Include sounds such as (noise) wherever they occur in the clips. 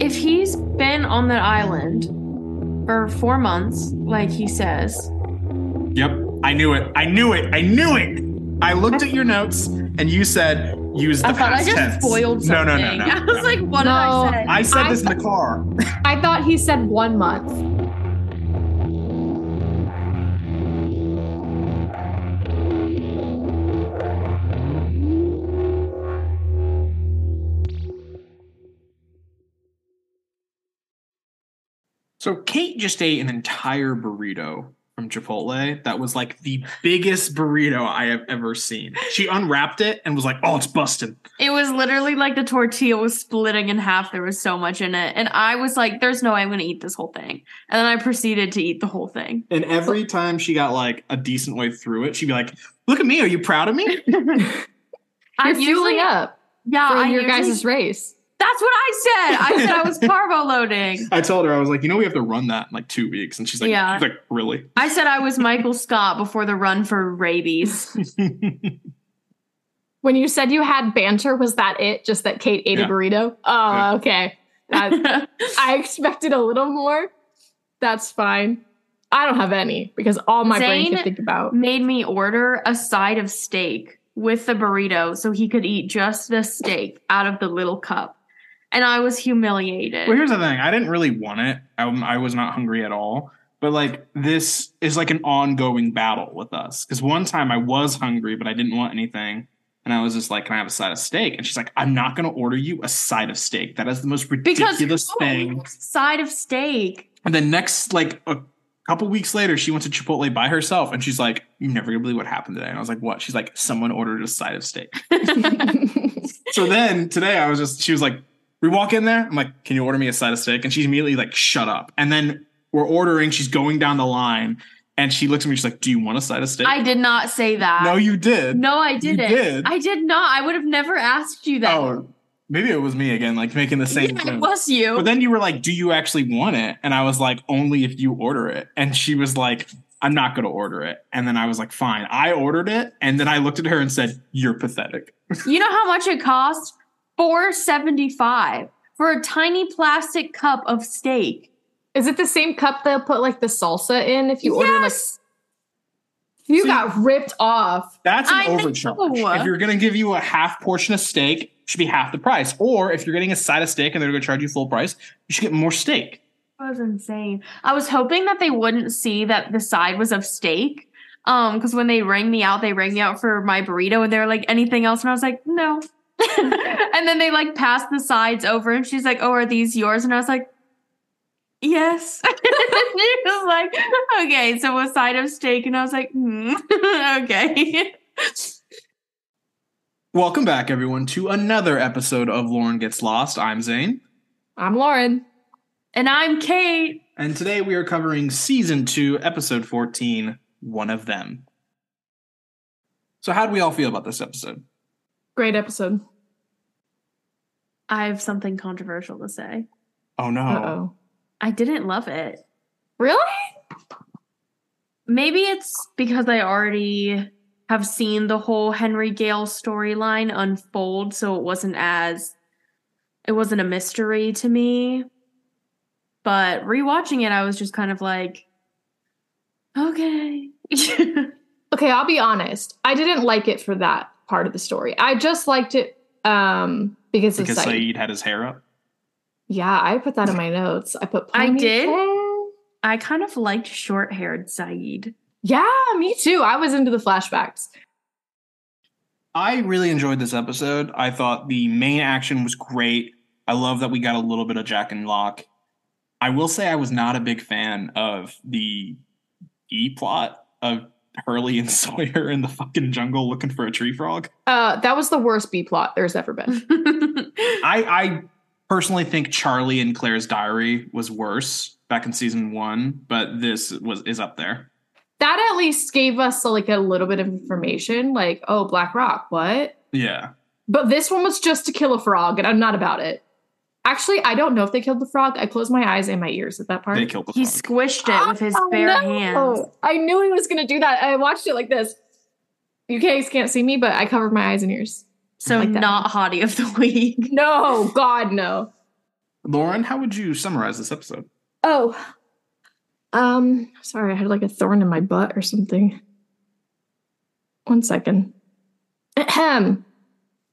if he's been on that island for four months, like he says, Yep. I knew it. I knew it. I knew it. I looked at your notes and you said use the I thought I past just tense. spoiled No, something. no, no, (laughs) no. I was no. like, what No. did I say? I said I- this in the car. (laughs) I thought he said one month. So Kate just ate an entire burrito from Chipotle. That was like the biggest burrito I have ever seen. She unwrapped it and was like, "Oh, it's busted." It was literally like the tortilla was splitting in half. There was so much in it. And I was like, there's no way I'm going to eat this whole thing. And then I proceeded to eat the whole thing. And every time she got like a decent way through it, she'd be like, "Look at me. Are you proud of me?" (laughs) I You're fueling up Yeah, for I your usually- guys' race. That's what I said. I said I was (laughs) carbo loading. I told her I was like, "You know, we have to run that in like two weeks," and she's like, Yeah. she's like really?" I said I was Michael Scott before the run for rabies. (laughs) When you said you had banter, was that it? Just that Kate ate Yeah. a burrito? Oh, Yeah. okay. That- (laughs) I expected a little more. That's fine. I don't have any because all my brain can think about. Made me order a side of steak with the burrito so he could eat just the steak out of the little cup. And I was humiliated. Well, here's the thing. I didn't really want it. I, I was not hungry at all. But like this is like an ongoing battle with us. Because one time I was hungry, but I didn't want anything. And I was just like, "Can I have a side of steak?" And she's like, "I'm not going to order you a side of steak. That is the most because ridiculous thing." side of steak. And then next, like a couple weeks later, she went to Chipotle by herself, and she's like, "You're never gonna believe what happened today." And I was like, "What?" She's like, "Someone ordered a side of steak." (laughs) so then today, I was just, she was like, "We walk in there." I'm like, "Can you order me a side of steak?" And she's immediately like, "Shut up!" And then we're ordering. She's going down the line, and she looks at me. She's like, "Do you want a side of steak?" I did not say that. no, you did. No, I didn't. You did. I did not. I would have never asked you that. Oh, maybe it was me again, like making the same. yeah, thing. it was you. But then you were like, "Do you actually want it?" And I was like, "Only if you order it." And she was like, "I'm not going to order it." And then I was like, "Fine." I ordered it, and then I looked at her and said, "You're pathetic." you know how much it cost? Four seventy five for a tiny plastic cup of steak. Is it the same cup they'll put like the salsa in if you order like yes. you See- got ripped off? That's an I know. overcharge. If you're going to give you a half portion of steak, it should be half the price. Or if you're getting a side of steak and they're going to charge you full price, you should get more steak. That was insane. I was hoping that they wouldn't see that the side was of steak. Um, because when they rang me out, they rang me out for my burrito and they were like, anything else? And I was like, no. (laughs) and then they like passed the sides over and she's like, Oh, are these yours? And I was like, Yes. and (laughs) she was like, Okay, so a side of steak. And I was like, hmm, (laughs) okay. Welcome back, everyone, to another episode of Lauren Gets Lost. I'm Zane. I'm Lauren. and I'm Kate. And today we are covering season two, episode 14, One of Them. So, how do we all feel about this episode? Great episode. I have something controversial to say. Oh no. Uh oh. I didn't love it. Really? Maybe it's because I already have seen the whole Henry Gale storyline unfold, so it wasn't as it wasn't a mystery to me. But rewatching it, I was just kind of like, okay. (laughs) Okay, I'll be honest. I didn't like it for that part of the story. I just liked it um because, Because Sayid. Sayid had his hair up. Yeah, I put that in my notes. I put I ponytail. did? I kind of liked short haired Sayid. Yeah, me too. I was into the flashbacks. I really enjoyed this episode. I thought the main action was great. I love that we got a little bit of Jack and Locke. I will say I was not a big fan of the E plot of Hurley and (laughs) Sawyer in the fucking jungle looking for a tree frog. Uh that was the worst B plot there's ever been. (laughs) I, I personally think Charlie and Claire's diary was worse back in season one, but this was is up there. that at least gave us like a little bit of information like, oh, Black Rock, what? Yeah. But this one was just to kill a frog, and I'm not about it. Actually, I don't know if they killed the frog. I closed my eyes and my ears at that part. They killed the he frog. squished it with his Oh, bare no. hands. I knew he was going to do that. I watched it like this. You guys can't see me, but I covered my eyes and ears. So Like not hottie of the (laughs) week. No, God, no. Lauren, how would you summarize this episode? Oh. Um, sorry, I had like a thorn in my butt or something. One second. Ahem.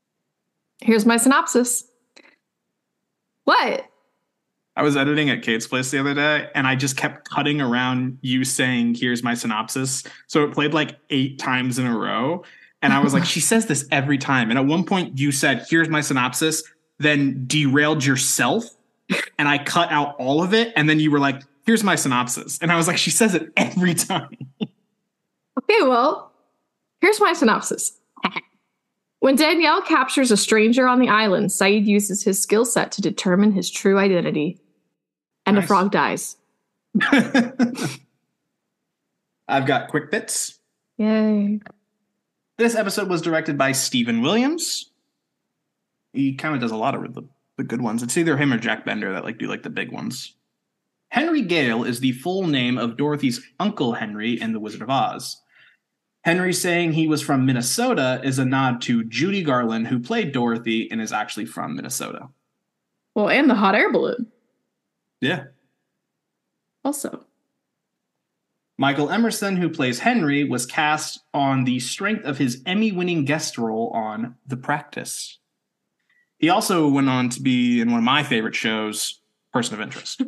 (clears throat) Here's my synopsis. What? I was editing at Kate's place the other day and I just kept cutting around you saying, Here's my synopsis. So it played like eight times in a row. And I was like, (laughs) She says this every time. And at one point, you said, Here's my synopsis, then derailed yourself. And I cut out all of it. And then you were like, Here's my synopsis. And I was like, She says it every time. (laughs) Okay, well, here's my synopsis. When Danielle captures a stranger on the island, Sayid uses his skill set to determine his true identity. And Nice. a frog dies. (laughs) I've got quick bits. Yay. This episode was directed by Stephen Williams. He kind of does a lot of the, the good ones. It's either him or Jack Bender that like do like the big ones. Henry Gale is the full name of Dorothy's uncle Henry in The Wizard of Oz. Henry saying he was from Minnesota is a nod to Judy Garland, who played Dorothy and is actually from Minnesota. Well, and the hot air balloon Yeah. also. Michael Emerson, who plays Henry, was cast on the strength of his Emmy winning guest role on The Practice. He also went on to be in one of my favorite shows, Person of Interest.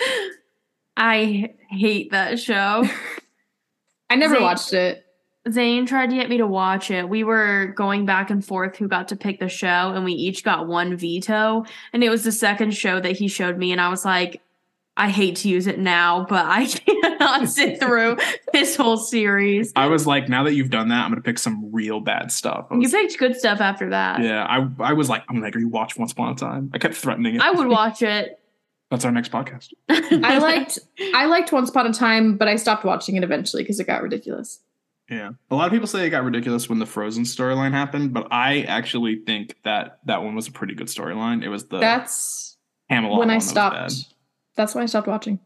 (laughs) I hate that show. (laughs) I never Zane- watched it. Zane tried to get me to watch it. We were going back and forth who got to pick the show, and we each got one veto. And it was the second show that he showed me, and I was like, I hate to use it now, but I (laughs) cannot sit through (laughs) this whole series. I was like, now that you've done that, I'm going to pick some real bad stuff. I You picked good stuff after that. yeah, I, I was like, I'm going to make you watch Once Upon a Time. I kept threatening it. I would watch it. That's our next podcast. (laughs) I (laughs) liked I liked Once Upon a Time, but I stopped watching it eventually because it got ridiculous. Yeah. A lot of people say it got ridiculous when the Frozen storyline happened, but I actually think that that one was a pretty good storyline. It was the That's Camelot when I that stopped. bad. That's when I stopped watching.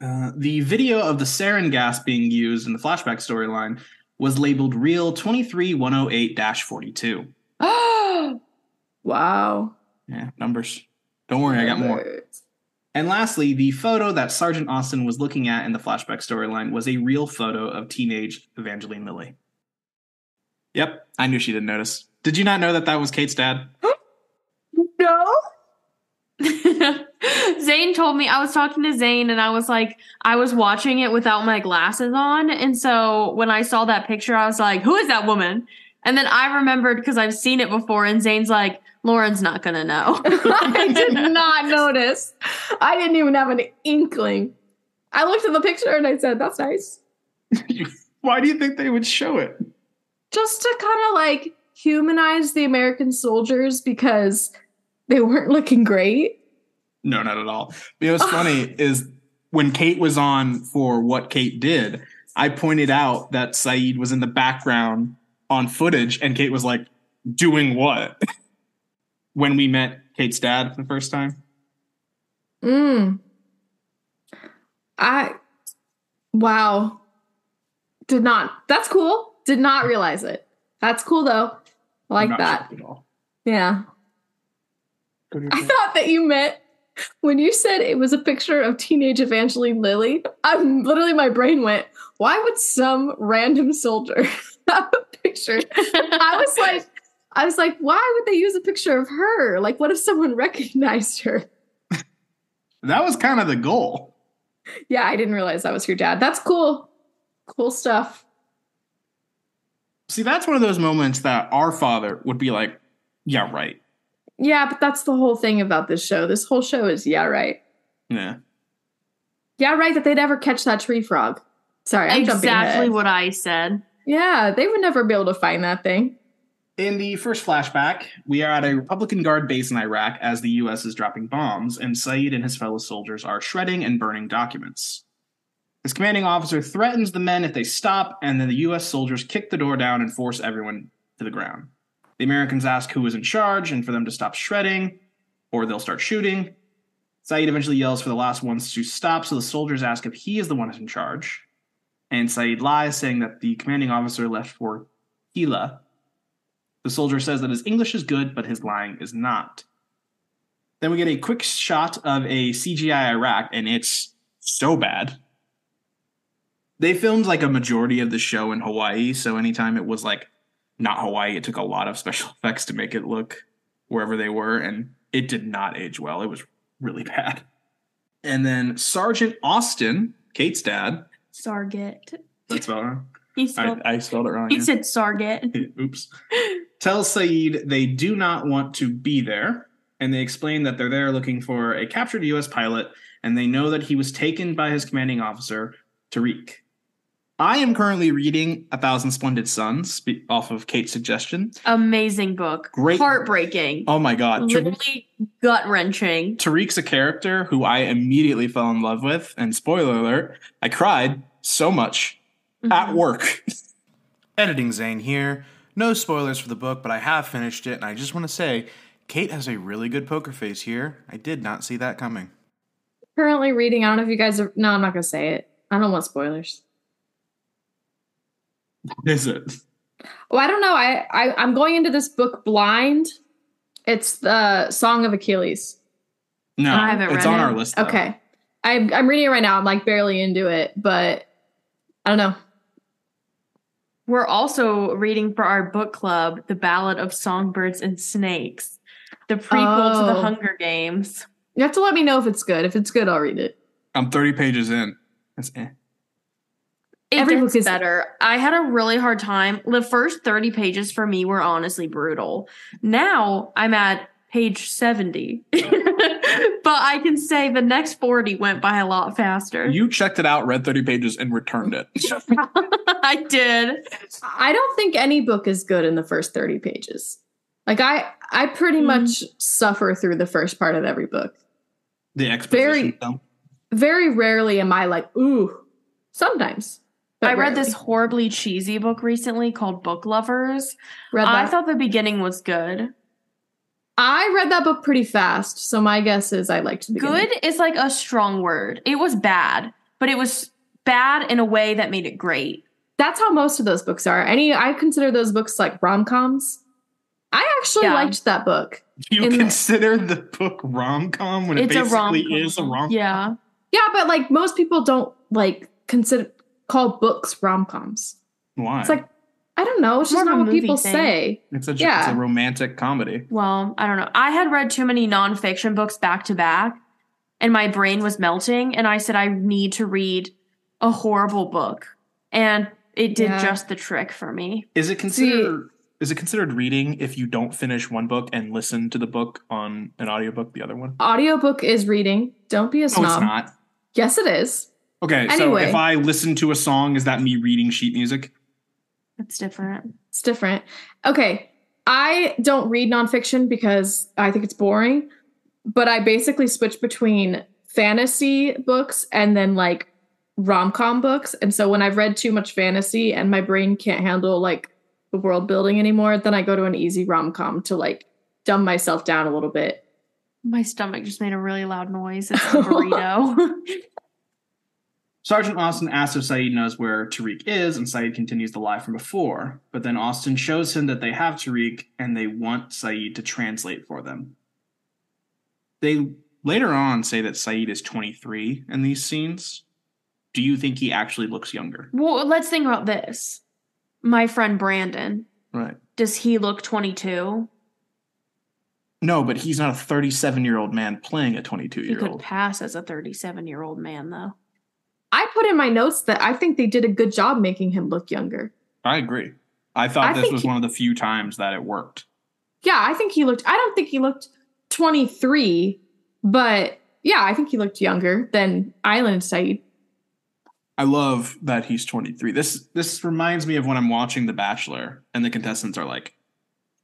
Uh, the video of the sarin gas being used in the flashback storyline was labeled real 23108 42. (gasps) wow. Yeah, numbers. Don't worry, I got more. And lastly, the photo that Sergeant Austin was looking at in the flashback storyline was a real photo of teenage Evangeline Lilly. Yep, I knew she didn't notice. Did you not know that that was Kate's dad? (gasps) No. (laughs) Zane told me I was talking to Zane and I was like I was watching it without my glasses on and so when I saw that picture I was like who is that woman and then I remembered because I've seen it before and Zane's like Lauren's not gonna know (laughs) (laughs) I did not notice. I didn't even have an inkling. I looked at the picture and I said, "That's nice." (laughs) Why do you think they would show it? Just to kind of like humanize the American soldiers because they weren't looking great. No, not at all. You know what's funny is when Kate was on for what Kate did, I pointed out that Sayid was in the background on footage, and Kate was like, doing what? When we met Kate's dad for the first time. Mm. I wow. Did not. That's cool. Did not realize it. That's cool though. I like I'm not that. shocked At all. Yeah. Go to your I thought that you meant when you said it was a picture of teenage Evangeline Lilly. I'm literally my brain went, why would some random soldier (laughs) have a picture? I was like, I was like, why would they use a picture of her? Like, what if someone (laughs) recognized her? that was kind of the goal. Yeah, I didn't realize that was your dad. That's cool. Cool stuff. See, that's one of those moments that our father would be like, yeah, right. Yeah, but that's the whole thing about this show. This whole show is yeah, right. Yeah. Yeah, right. That they'd ever catch that tree frog. Sorry, I'm jumping exactly ahead. what I said Yeah, they would never be able to find that thing. In the first flashback, we are at a Republican Guard base in Iraq as the U.S. is dropping bombs, and Sayid and his fellow soldiers are shredding and burning documents. His commanding officer threatens the men if they stop, and then the U.S. soldiers kick the door down and force everyone to the ground. The Americans ask who is in charge and for them to stop shredding, or they'll start shooting. Sayid eventually yells for the last ones to stop, so the soldiers ask if he is the one who's in charge. And Sayid lies, saying that the commanding officer left for Hila, the soldier says that his English is good, but his lying is not. Then we get a quick shot of a CGI Iraq, and it's so bad. They filmed like a majority of the show in Hawaii, so anytime it was like not Hawaii, it took a lot of special (laughs) effects to make it look wherever they were, and it did not age well. It was really bad. And then Sergeant Austin, Kate's dad, Sarget. that's wrong. (laughs) He I, spelled. I spelled it wrong. he yeah. said Sarget. (laughs) Oops. Tells Sayid they do not want to be there, and they explain that they're there looking for a captured U.S. pilot, and they know that he was taken by his commanding officer, Tariq. I am currently reading A Thousand Splendid Suns off of Kate's suggestion. Amazing book. Great. Heartbreaking. Oh my god. Tariq, Literally gut wrenching. Tariq's a character who I immediately fell in love with, and spoiler alert, I cried so much mm-hmm. at work. (laughs) Editing Zane here. No spoilers for the book, but I have finished it, and I just want to say, Kate has a really good poker face here. I did not see that coming. Currently reading. I don't know if you guys are. No, I'm not gonna say it. I don't want spoilers. Is it? Oh, I don't know. I, I I'm going into this book blind. It's the Song of Achilles. No, I haven't it's read on it. our list. though. Okay. I'm I'm reading it right now. I'm like barely into it, but I don't know. We're also reading for our book club The Ballad of Songbirds and Snakes, the prequel to the Oh. Hunger Games. You have to let me know if it's good. If it's good, I'll read it. I'm 30 pages in. That's eh. It Every book is- better. I had a really hard time. The first 30 pages for me were honestly brutal. Now I'm at page 70. (laughs) but I can say the next 40 went by a lot faster. You checked it out, read 30 pages, and returned it. (laughs) I did. I don't think any book is good in the first 30 pages. Like I I pretty Mm. much suffer through the first part of every book. The exposition. Very- though. Very rarely am I like, ooh. Sometimes. but I read rarely. this horribly cheesy book recently called Book Lovers. Read I thought the beginning was good. I read that book pretty fast, so my guess is I liked the beginning. Good is like a strong word. It was bad, but it was bad in a way that made it great. That's how most of those books are. Any I consider those books like rom-coms. I actually Yeah. liked that book. You in- consider the book rom com when it It's a basically rom is a rom com? Yeah. Yeah, but like most people don't like consider call books rom-coms. Why? It's like I don't know, it's just not what people thing. say. it's a, it's a romantic comedy. Well, I don't know. I had read too many nonfiction books back to back, and my brain was melting. And I said, I need to read a horrible book. And it did Yeah. just the trick for me. Is it considered is it considered reading if you don't finish one book and listen to the book on an audiobook, the other one? Audiobook is reading. Don't be a No, it's not. Yes, it is. Okay, so if I listen to a song, is that me reading sheet music? It's different. It's different. Okay. I don't read nonfiction because I think it's boring, but I basically switch between fantasy books and then like rom com books. And so when I've read too much fantasy and my brain can't handle like the world building anymore, then I go to an easy rom com to like dumb myself down a little bit. My stomach just made a really loud noise. It's (laughs) a burrito. (laughs) Sergeant Austin asks if Sayid knows where Tariq is, and Sayid continues the lie from before. But then Austin shows him that they have Tariq and they want Sayid to translate for them. They later on say that Sayid is 23 in these scenes. Do you think he actually looks younger? well, let's think about this. My friend Brandon, Right. does he look 22? No, but he's not a 37 year old man playing a 22 He year could old. pass as a 37 year old man, though. I put in my notes that I think they did a good job making him look younger. I agree. I thought I this was he- one of the few times that it worked. Yeah, I think he looked, I don't think he looked 23, but yeah, I think he looked younger than Island Sayid. I love that he's 23. This this reminds me of when I'm watching The Bachelor and the contestants are like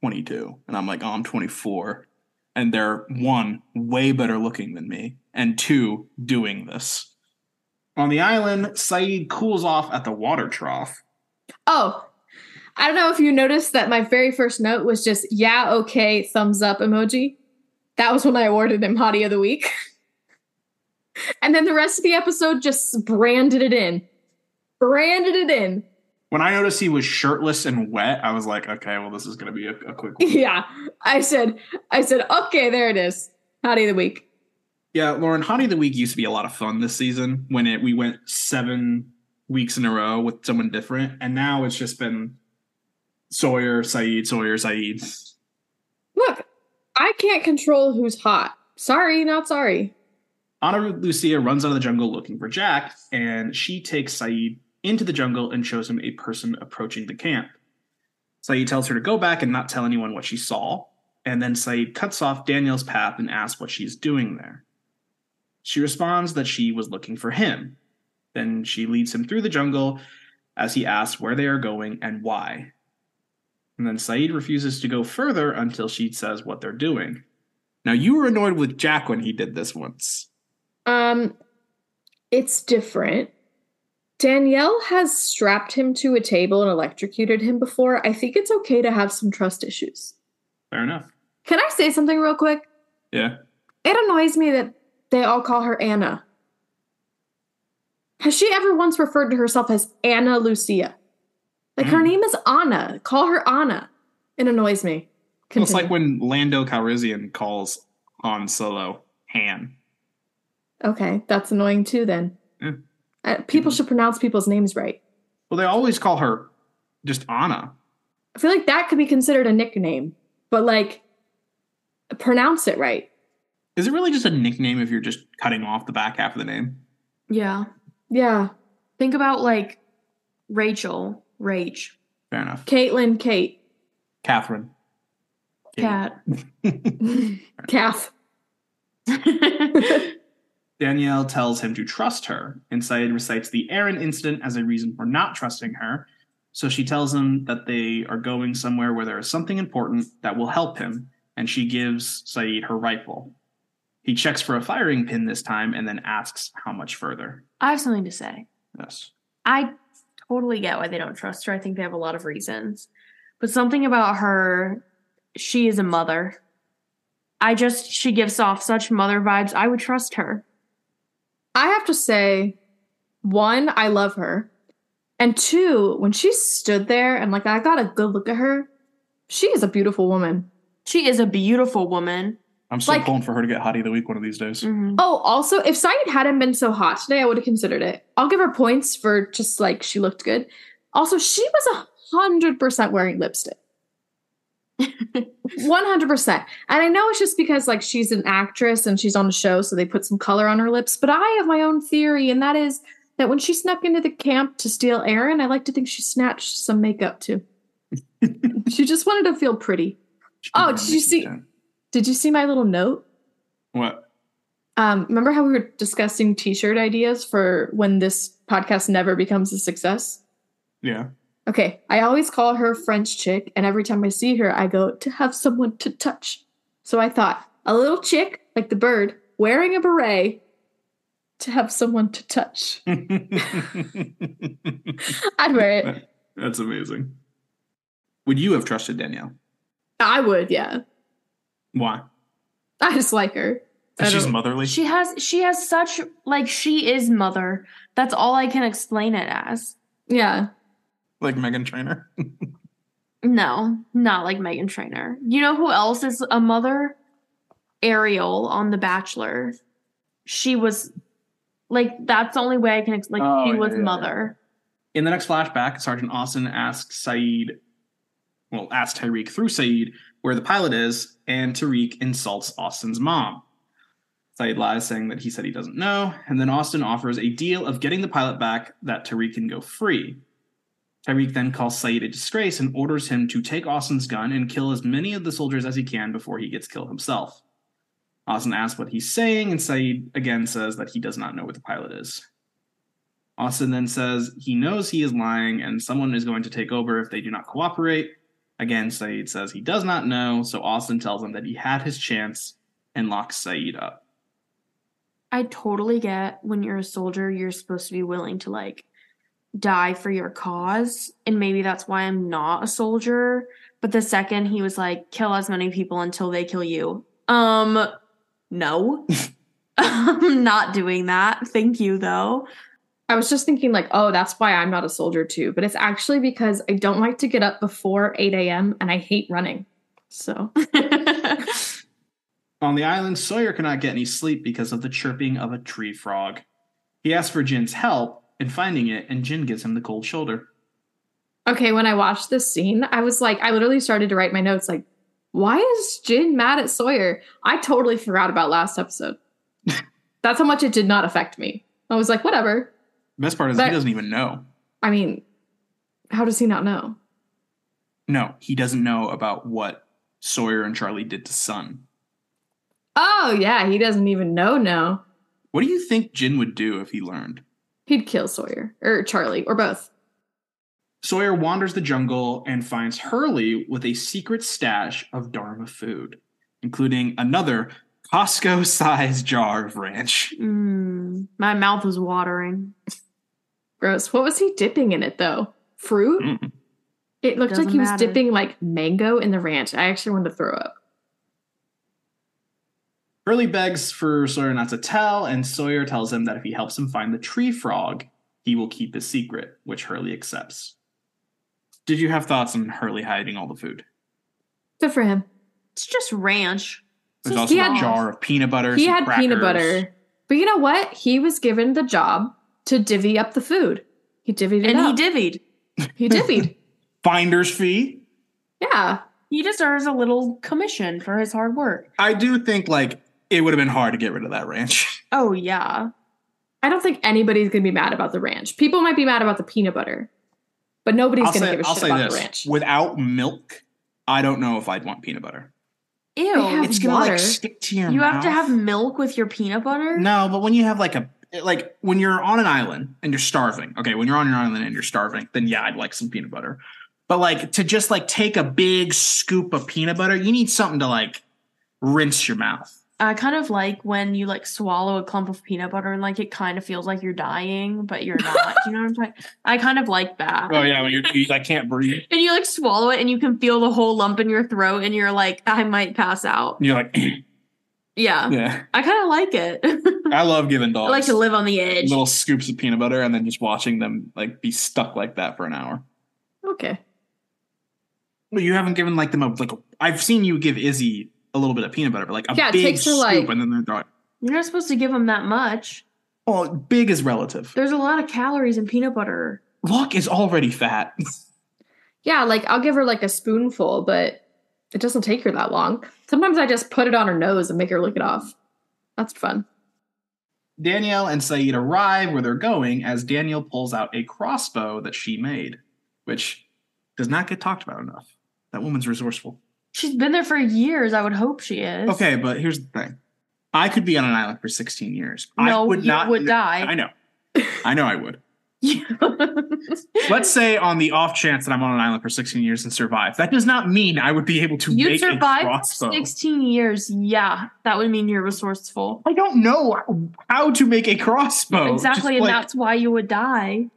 22 and I'm like, "Oh, I'm 24." And they're one way better looking than me and two doing this. On the island, Sayid cools off at the water trough. Oh, I don't know if you noticed that my very first note was just yeah, okay, thumbs up emoji. That was when I awarded him Hottie of the Week. (laughs) and then the rest of the episode just branded it in. Branded it in. When I noticed he was shirtless and wet, I was like, "Okay, well this is going to be a, a quick one." (laughs) Yeah. I said, I said, okay, there it is. Hottie of the week. Yeah, Lauren, Hottie of the Week used to be a lot of fun this season when it we went seven weeks in a row with someone different, and now it's just been Sawyer, Sayid, Sawyer, Sayid. Look, I can't control who's hot. Sorry, not sorry. Ana Lucia runs out of the jungle looking for Jack, and she takes Sayid into the jungle and shows him a person approaching the camp. Sayid tells her to go back and not tell anyone what she saw, and then Sayid cuts off Danielle's path and asks what she's doing there. She responds that she was looking for him. Then she leads him through the jungle as he asks where they are going and why. And then Sayid refuses to go further until she says what they're doing. Now, you were annoyed with Jack when he did this once. Um, it's different. Danielle has strapped him to a table and electrocuted him before. I think it's okay to have some trust issues. Fair enough. Can I say something real quick? Yeah. It annoys me that they all call her Anna. Has she ever once referred to herself as Anna Lucia? Like her Mm. name is Anna. Call her Anna. It annoys me. Well, it's like when Lando Calrissian calls Han Solo Han. okay, that's annoying too. Then Yeah. uh, people Mhm. should pronounce people's names right. Well, they always call her just Anna. I feel like that could be considered a nickname, but like pronounce it right. Is it really just a nickname if you're just cutting off the back half of the name? Yeah. Yeah, Think about like Rachel, Rage, Fair enough. Caitlin, Kate, Catherine. Cat. (laughs) (laughs) Kath. (laughs) Danielle tells him to trust her, and Sayid recites the Aaron incident as a reason for not trusting her. So she tells him that they are going somewhere where there is something important that will help him, and she gives Sayid her rifle. He checks for a firing pin this time and then asks how much further. I have something to say. Yes. I totally get why they don't trust her. I think they have a lot of reasons. But something about her, she is a mother. I just, she gives off such mother vibes. I would trust her. I have to say, one, I love her. And two, when she stood there and like I got a good look at her, she is a beautiful woman. She is a beautiful woman. I'm still Like- pulling for her to get Hottie of the Week one of these days. Mhm. Oh, also, if Sayid hadn't been so hot today, I would have considered it. I'll give her points for just like she looked good. Also, she was a hundred percent wearing lipstick. (laughs) One hundred percent. And I know it's just because like she's an actress and she's on the show, so they put some color on her lips. But I have my own theory, and that is that when she snuck into the camp to steal Aaron, I like to think she snatched some makeup too. (laughs) she just wanted to feel pretty. Oh, did you see- Did you see my little note? What? Um, remember how we were discussing t-shirt ideas for when this podcast never becomes a success? Yeah. Okay, I always call her French chick, and every time I see her, I go to have someone to touch. So I thought a little chick, like the bird, wearing a beret to have someone to touch. (laughs) I'd wear it. That's amazing. Would you have trusted Danielle? I would, yeah. Why? I just like her. I She's motherly. She has, she has such, like, she is mother. That's all I can explain it as. Yeah. like Meghan Trainor. (laughs) No, not like Meghan Trainor. You know who else is a mother? Ariel on The Bachelor. She was like that's the only way I can ex- like Oh, she was yeah, yeah. mother. In the next flashback, Sergeant Austin asks Sayid, well, asks Tyreek through Sayid where the pilot is, and Tariq insults Austin's mom. Sayid lies, saying that he said he doesn't know, and then Austin offers a deal of getting the pilot back that Tariq can go free. Tyreek then calls Sayid a disgrace and orders him to take Austin's gun and kill as many of the soldiers as he can before he gets killed himself. Austin asks what he's saying, and Sayid again says that he does not know where the pilot is. Austin then says he knows he is lying and someone is going to take over if they do not cooperate. Again, Sayid says he does not know, so Austin tells him that he had his chance and locks Sayid up. I totally get when you're a soldier, you're supposed to be willing to like die for your cause. And maybe that's why I'm not a soldier. But the second he was like, kill as many people until they kill you. Um, no. (laughs) (laughs) I'm not doing that. Thank you though. I was just thinking, like, oh, that's why I'm not a soldier too. But it's actually because I don't like to get up before 8 a.m. and I hate running. So (laughs) On the island, Sawyer cannot get any sleep because of the chirping of a tree frog. He asks for Jin's help in finding it, and Jin gives him the cold shoulder. Okay, when I watched this scene, I was like, I literally started to write my notes like, why is Jin mad at Sawyer? I totally forgot about last episode. (laughs) That's how much it did not affect me. I was like, whatever. Best part is But- he doesn't even know. I mean, how does he not know? No, he doesn't know about what Sawyer and Charlie did to Sun. Oh, yeah, he doesn't even know no. What do you think Jin would do if he learned? He'd kill Sawyer or Charlie or both. Sawyer wanders the jungle and finds Hurley with a secret stash of Dharma food, including another Costco sized jar of ranch. Mm, my mouth is watering. (laughs) Gross. What was he dipping in it though? Fruit? Mm. It looked like Doesn't he was matter. dipping like mango in the ranch. I actually wanted to throw up. Hurley begs for Sawyer not to tell, and Sawyer tells him that if he helps him find the tree frog, he will keep his secret, which Hurley accepts. Did you have thoughts on Hurley hiding all the food? Good for him. It's just ranch. There's So also he a had- jar of peanut butter. he some had peanut butter. But you know what? He was given the job to divvy up the food. He divvied it And he divvied. He divvied. (laughs) Finder's fee. yeah. He deserves a little commission for his hard work. I do think like it would have been hard to get rid of that ranch. (laughs) Oh yeah. I don't think anybody's gonna be mad about the ranch. People might be mad about the peanut butter, but nobody's I'll gonna say, give a I'll shit say about this: the ranch. without milk, I don't know if I'd want peanut butter. Ew. They have It's gonna water. like stick to your you mouth. have to have milk with your peanut butter? No, but when you have like a like when you're on an island and you're starving. Okay, when you're on your island and you're starving, then yeah, I'd like some peanut butter. But like to just like take a big scoop of peanut butter, you need something to like rinse your mouth. I kind of like when you like swallow a clump of peanut butter and like it kind of feels like you're dying, but you're not. You know what I'm saying? (laughs) I kind of like that. Oh yeah, when you're you, I can't breathe. And you like swallow it and you can feel the whole lump in your throat and you're like, I might pass out. And you're like, (clears throat) Yeah. yeah. I kind of like it. (laughs) I love giving dogs. I like to live on the edge. little scoops of peanut butter and then just watching them like be stuck like that for an hour. Okay. But you haven't given like them a like. A, I've seen you give Izzy a little bit of peanut butter, but like a Yeah, big scoop, like- and then they're like, You're not supposed to give them that much. "Oh, big is relative. There's a lot of calories in peanut butter. Luck is already fat." (laughs) Yeah, like I'll give her like a spoonful, but it doesn't take her that long. Sometimes I just put it on her nose and make her lick it off. That's fun. Danielle and Saeed arrive where they're going as Danielle pulls out a crossbow that she made, which does not get talked about enough. That woman's resourceful. She's been there for years. I would hope she is. Okay, but here's the thing: I could be on an island for 16 years. No, I would you not would die. I know. I know I would. (laughs) Let's say on the off chance that I'm on an island for 16 years and survive. That does not mean I would be able to You'd make a survive for crossbow. 16 years. Yeah, that would mean you're resourceful. I don't know how to make a crossbow. exactly, Just and like- that's why you would die.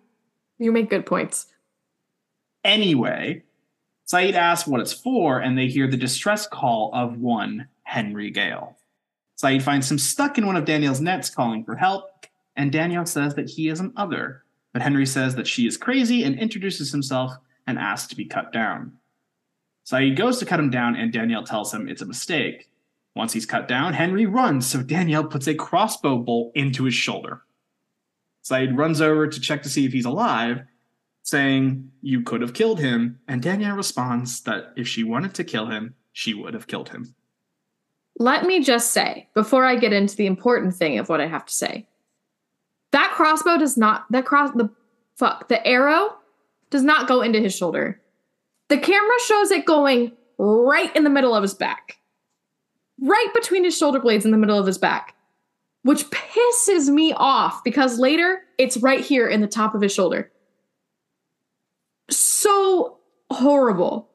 You make good points. anyway. Sayid asks what it's for, and they hear the distress call of one Henry Gale. Sayid finds him stuck in one of Danielle's nets calling for help, and Danielle says that he is an other. But Henry says that she is crazy and introduces himself and asks to be cut down. Sayid goes to cut him down, and Danielle tells him it's a mistake. Once he's cut down, Henry runs, so Danielle puts a crossbow bolt into his shoulder. Sayid runs over to check to see if he's alive, saying, You could have killed him. And Danielle responds that if she wanted to kill him, she would have killed him. Let me just say, before I get into the important thing of what I have to say, that crossbow does not, that cross, the fuck, the arrow does not go into his shoulder. The camera shows it going right in the middle of his back, right between his shoulder blades in the middle of his back, which pisses me off because later it's right here in the top of his shoulder. So horrible.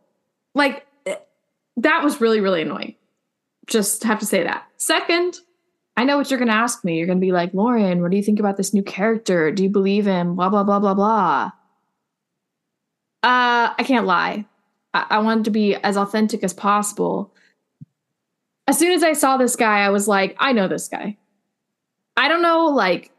Like, eh, that was really, really annoying just have to say that. Second, I know what you're going to ask me. You're going to be like, Lauren, what do you think about this new character? Do you believe him? Blah, blah, blah, blah, blah. Uh, I can't lie. I, I wanted to be as authentic as possible. As soon as I saw this guy, I was like, I know this guy. I don't know, like,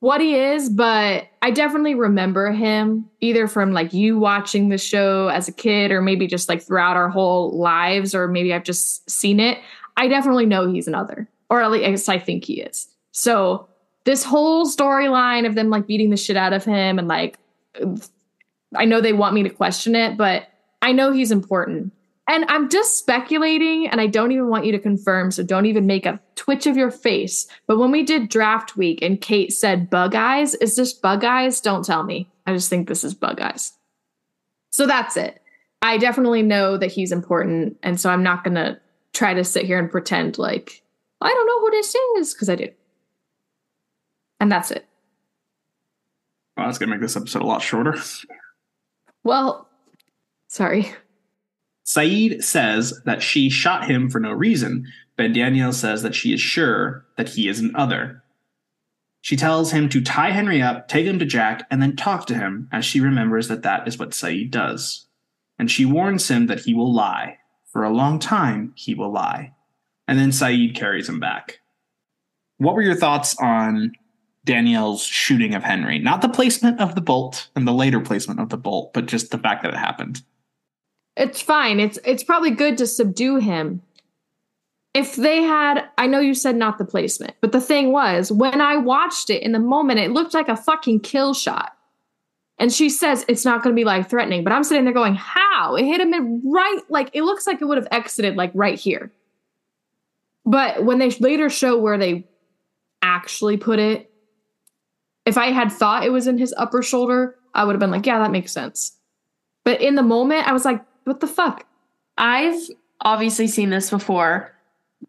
what he is, but I definitely remember him either from like you watching the show as a kid or maybe just like throughout our whole lives or maybe I've just seen it. I definitely know he's another, or at least I think he is. So this whole storyline of them like beating the shit out of him and like, I know they want me to question it, but I know he's important. And I'm just speculating, and I don't even want you to confirm, so don't even make a twitch of your face. But when we did draft week and Kate said bug eyes, is this bug eyes? Don't tell me. I just think this is bug eyes. So that's it. I definitely know that he's important, and so I'm not gonna try to sit here and pretend like I don't know who this is because I do. And that's it. Well, that's gonna make this episode a lot shorter. Well, sorry. Sayid says that she shot him for no reason, but Danielle says that she is sure that he is an other. She tells him to tie Henry up, take him to Jack, and then talk to him, as she remembers that that is what Sayid does. And she warns him that he will lie. For a long time, he will lie. And then Sayid carries him back. What were your thoughts on Danielle's shooting of Henry? Not the placement of the bolt and the later placement of the bolt, but just the fact that it happened. It's fine. It's it's probably good to subdue him. If they had, I know you said not the placement, but the thing was, when I watched it in the moment, it looked like a fucking kill shot. And she says it's not going to be life threatening, but I'm sitting there going, how? It hit him right, like it looks like it would have exited like right here. But when they later show where they actually put it, if I had thought it was in his upper shoulder, I would have been like, yeah, that makes sense. But in the moment, I was like, what the fuck? I've obviously seen this before.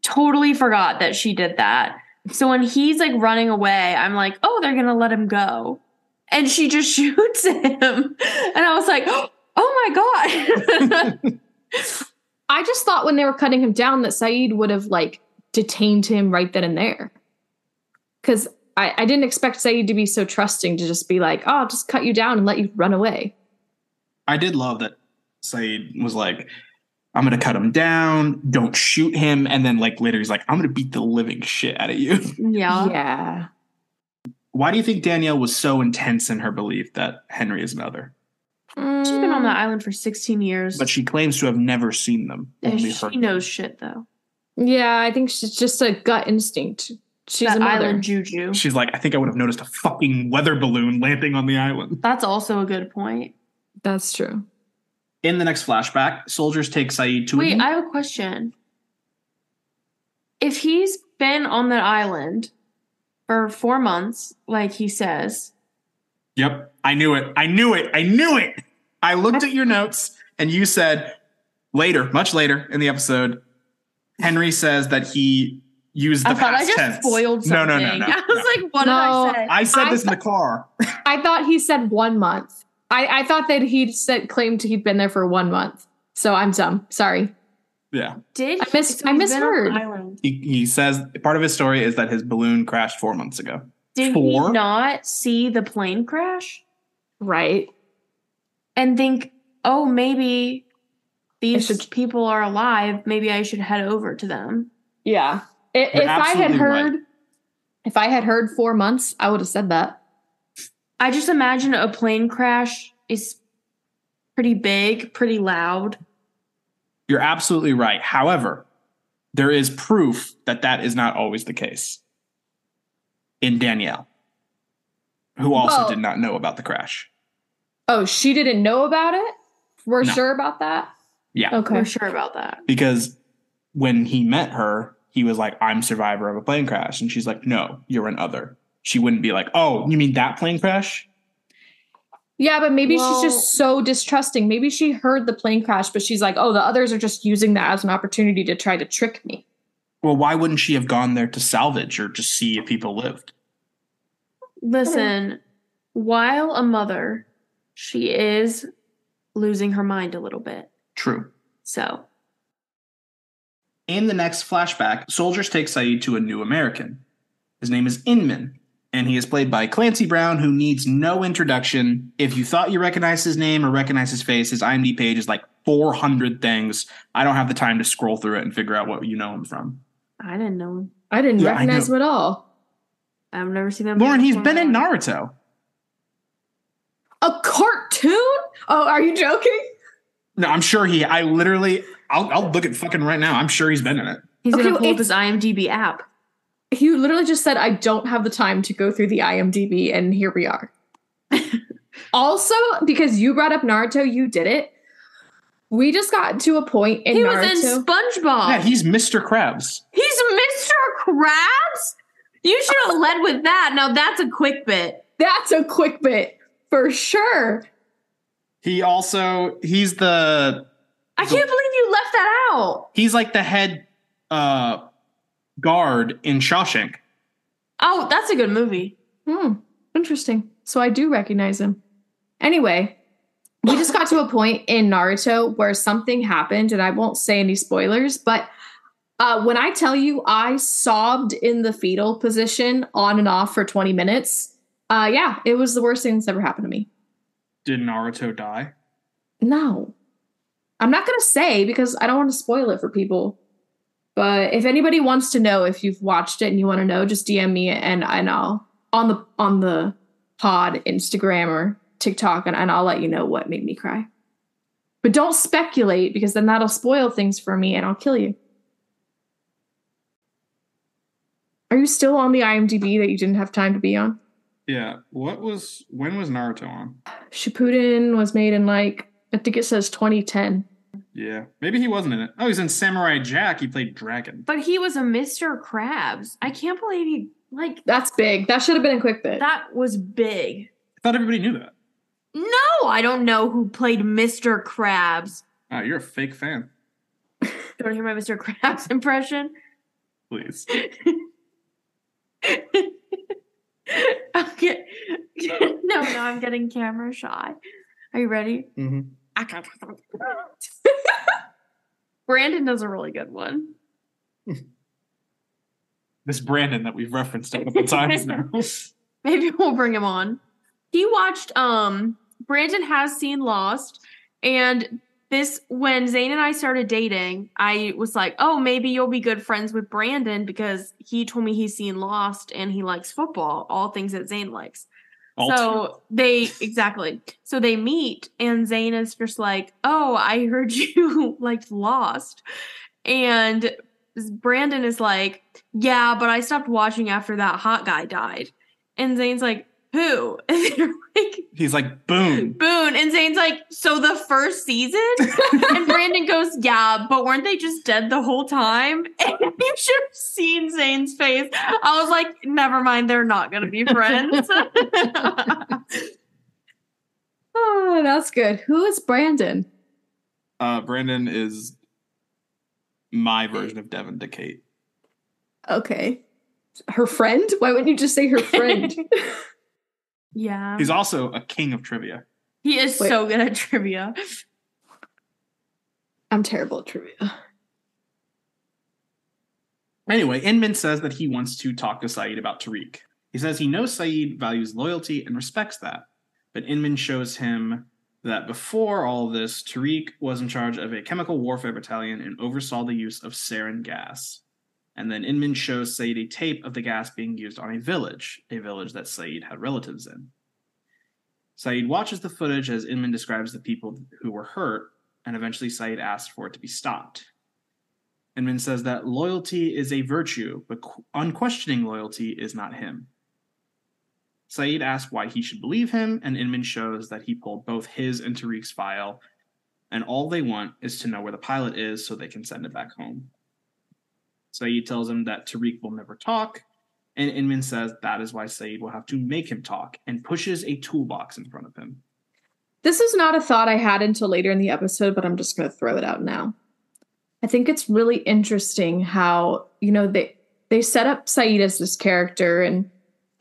Totally forgot that she did that. So when he's like running away, I'm like, oh, they're gonna let him go. And she just (laughs) shoots him. And I was like, (gasps) oh my God. (laughs) (laughs) I just thought when they were cutting him down that Sayid would have like detained him right then and there. Cause I, I didn't expect Sayid to be so trusting to just be like, oh, I'll just cut you down and let you run away. I did love that Sayid was like, I'm gonna cut him down, don't shoot him, and then like later he's like, I'm gonna beat the living shit out of you. (laughs) yeah. Yeah. Why do you think Danielle was so intense in her belief that Henry is another? She's been on mm. the island for 16 years. But she claims to have never seen them. Only she heard. knows shit though. Yeah, I think she's just a gut instinct. She's that a mother. island juju. She's like, I think I would have noticed a fucking weather balloon landing on the island. That's also a good point. That's true. In the next flashback, soldiers take Sayid to Wait, a I have a question. If he's been on that island for four months, like he says, Yep. I knew it. I knew it. I knew it. I looked at your notes and you said later, much later in the episode, Henry says that he used the I thought I past just tense. spoiled No, something. no, no, (laughs) no. I was no. like, what No. did I say? I said I this in the car. I thought he said one month. I, I thought that he'd said claimed he'd been there for one month. So I'm dumb. Sorry. Yeah. Did I mis- so I he's been on the misheard. island. He, he says part of his story is that his balloon crashed four months ago. Did Four? he not see the plane crash Right. and think, oh, maybe these should- people are alive. Maybe I should head over to them. Yeah. I- You're if I had heard right. if I had heard four months, I would have said that. I just imagine a plane crash is pretty big, pretty loud. You're absolutely right. However, there is proof that that is not always the case. In Danielle, who also Well- did not know about the crash. Oh, she didn't know about it? We're No. sure about that? Yeah. Okay. We're sure about that. Because when he met her, he was like, I'm survivor of a plane crash. And she's like, No, you're an other. She wouldn't be like, Oh, you mean that plane crash? Yeah, but maybe Well- she's just so distrusting. Maybe she heard the plane crash, but she's like, oh, the others are just using that as an opportunity to try to trick me. Well, why wouldn't she have gone there to salvage or just see if people lived? Listen, while a mother, she is losing her mind a little bit. True. So, In the next flashback, soldiers take Sayid to a new American. His name is Inman, and he is played by Clancy Brown, who needs no introduction. If you thought you recognized his name or recognized his face, his IMDb page is like 400 things. I don't have the time to scroll through it and figure out what you know him from. I didn't know him. I didn't Yeah, recognize know. him at all. I've never seen that. Lauren, he's been in Naruto. A cartoon? Oh, are you joking? No, I'm sure he, I literally, I'll, I'll look at fucking right now. I'm sure he's been in it. He's Okay, gonna well, pull up his IMDb app. He literally just said, I don't have the time to go through the IMDb, and here we are. (laughs) also, because you brought up Naruto, you did it. We just got to a point in he Naruto. was in SpongeBob. Yeah, he's Mr. Krabs. He's Mr. Krabs. You should have (laughs) led with that. Now that's a quick bit. That's a quick bit for sure. He also he's the I can't believe you left that out. he's like the head uh guard in Shawshank. Oh, that's a good movie. Hmm, interesting. So I do recognize him. Anyway, we just got to a point in Naruto where something happened, and I won't say any spoilers, but uh, when I tell you I sobbed in the fetal position on and off for 20 minutes, uh, yeah, it was the worst thing that's ever happened to me. Did Naruto die? No. I'm not going to say because I don't want to spoil it for people. But if anybody wants to know if you've watched it and you want to know, just DM me and, and I'll on the on the pod Instagram or TikTok and, and I'll let you know what made me cry. But don't speculate because then that'll spoil things for me and I'll kill you. Are you still on the IMDb that you didn't have time to be on? Yeah. What was when was Naruto on? Shippuden was made in like I think it says 2010. Yeah. Maybe he wasn't in it. Oh, he's in Samurai Jack. He played Dragon. But he was a Mr. Krabs. I can't believe he like That's big. That should have been a quick bit. that was big. I thought everybody knew that. No, I don't know who played Mr. Krabs. Oh, you're a fake fan. (laughs) Do you want to hear my Mr. Krabs (laughs) impression? Please. (laughs) okay. (laughs) no, no, I'm getting camera shy. Are you ready? Mm-hmm. (laughs) Brandon does a really good one. (laughs) This Brandon that we've referenced a couple times now. Maybe we'll bring him on. He watched um Brandon has seen Lost and this when Zane and I started dating, I was like, "Oh, maybe you'll be good friends with Brandon because he told me he's seen Lost and he likes football, all things that Zane likes." All so they exactly. So they meet and Zane is just like, "Oh, I heard (laughs) you liked Lost." And Brandon is like, "Yeah, but I stopped watching after that hot guy died." And Zane's like, "Who?" (laughs) And they're like, He's like, boom. "Boone." And Zane's like, "So the first season?" (laughs) and Brandon goes, "Yeah, but weren't they just dead the whole time?" (laughs) And you should have seen Zane's face. I was like, "Never mind, they're not gonna be friends." Oh, that's good. Who is Brandon? Uh, Brandon is my version of Devin to Kate. Okay. Her friend? Why wouldn't you just say her friend? Yeah, He's also a king of trivia. he is Wait. so good at trivia. I'm terrible at trivia. Anyway, Inman says that he wants to talk to Sayid about Tariq. He says he knows Sayid values loyalty and respects that, but Inman shows him that before all this, Tariq was in charge of a chemical warfare battalion and oversaw the use of sarin gas. And then Inman shows Sayid a tape of the gas being used on a village, a village that Sayid had relatives in. Sayid watches the footage as Inman describes the people who were hurt, and eventually Sayid asks for it to be stopped. Inman says that loyalty is a virtue, but unquestioning loyalty is not him. Sayid asks why he should believe him, and Inman shows that he pulled both his and Tariq's file, and all they want is to know where the pilot is so they can send it back home. Sayid tells him that Tariq will never talk, and Inman says that is why Sayid will have to make him talk, and pushes a toolbox in front of him. This is not a thought I had until later in the episode, but I'm just going to throw it out now. I think it's really interesting how, you know, they they set up Sayid as this character and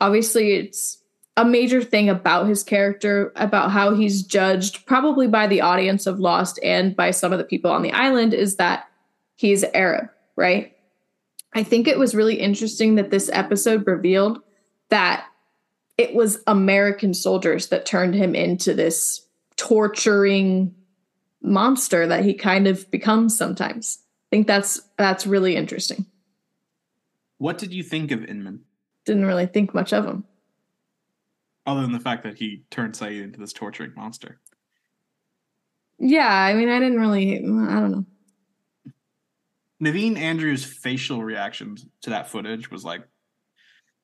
obviously it's a major thing about his character about how he's judged probably by the audience of Lost and by some of the people on the island is that he's Arab, right? I think it was really interesting that this episode revealed that it was American soldiers that turned him into this torturing monster that he kind of becomes sometimes. I think that's that's really interesting. What did you think of Inman, Didn't really think much of him. other than the fact that he turned Sayid into this torturing monster? Yeah, I mean, I didn't really. I don't know. Naveen Andrews' facial reaction to that footage was like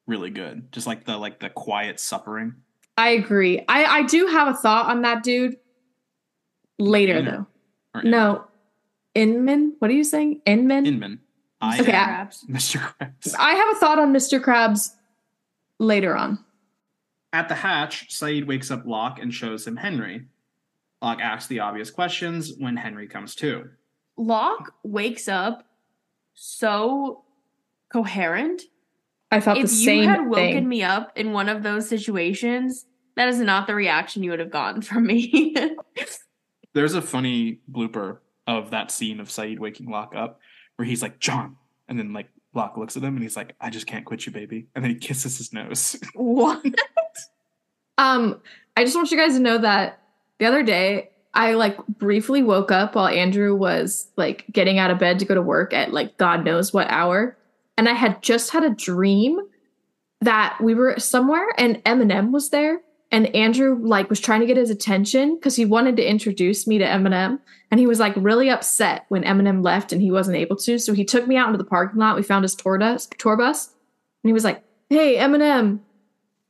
really good. Just like the like the quiet suffering. I agree. I I do have a thought on that dude later Inman. though. Or No, Inman. What are you saying? Inman. Inman. I Okay, am I- Mr. Krabs. I have a thought on Mr. Krabs later on. At the hatch, Sayid wakes up Locke and shows him Henry. Locke asks the obvious questions when Henry comes to. Locke wakes up so coherent. I thought if the same thing. If you had woken thing. me up in one of those situations, that is not the reaction you would have gotten from me. (laughs) There's a funny blooper of that scene of Sayid waking Locke up where he's like, John. And then like Locke looks at him and he's like, I just can't quit you, baby. And then he kisses his nose. what? (laughs) Um, I just want you guys to know that the other day I like briefly woke up while Andrew was like getting out of bed to go to work at like God knows what hour. And I had just had a dream that we were somewhere and Eminem was there. And Andrew like was trying to get his attention because he wanted to introduce me to Eminem. And he was like really upset when Eminem left and he wasn't able to. So he took me out into the parking lot. We found his tour bus, tour bus. And he was like, Hey, Eminem.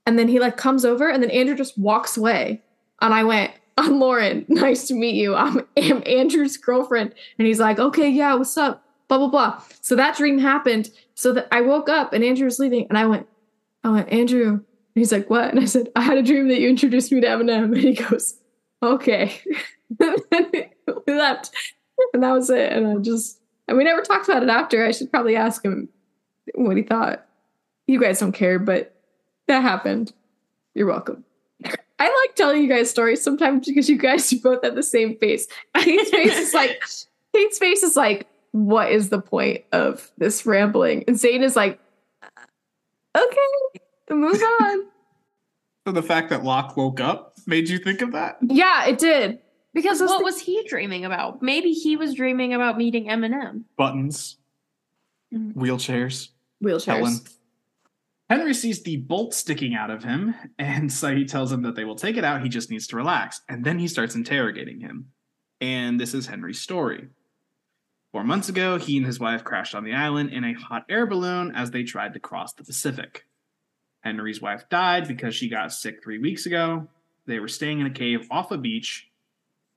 And then he like comes over and then Andrew just walks away. And I went, I'm Lauren. (laughs) Nice to meet you. I'm, I'm Andrew's girlfriend. And he's like, okay, yeah, what's up? Blah, blah, blah. So that dream happened. So that I woke up and Andrew was leaving. And I went, I went, Andrew. And he's like, what? And I said, I had a dream that you introduced me to Eminem. (laughs) And he goes, okay. (laughs) we left. And that was it. And I just, and we never talked about it after. I should probably ask him what he thought. You guys don't care, but that happened. You're welcome. I like telling you guys stories sometimes because you guys (laughs) both have the same face. (laughs) Kate's face is like, Kate's face is like, what is the point of this rambling? And Zane is like, okay, move (laughs) on. so the fact that Locke woke up made you think of that? yeah, it did. Because was what the- was he dreaming about? Maybe he was dreaming about meeting Eminem. Buttons, Mhm. wheelchairs. Wheelchairs. Helen. Henry sees the bolt sticking out of him, and Sayid tells him that they will take it out. He just needs to relax. And then he starts interrogating him. And this is Henry's story. Four months ago, he and his wife crashed on the island in a hot air balloon as they tried to cross the Pacific. Henry's wife died because she got sick three weeks ago. They were staying in a cave off a beach,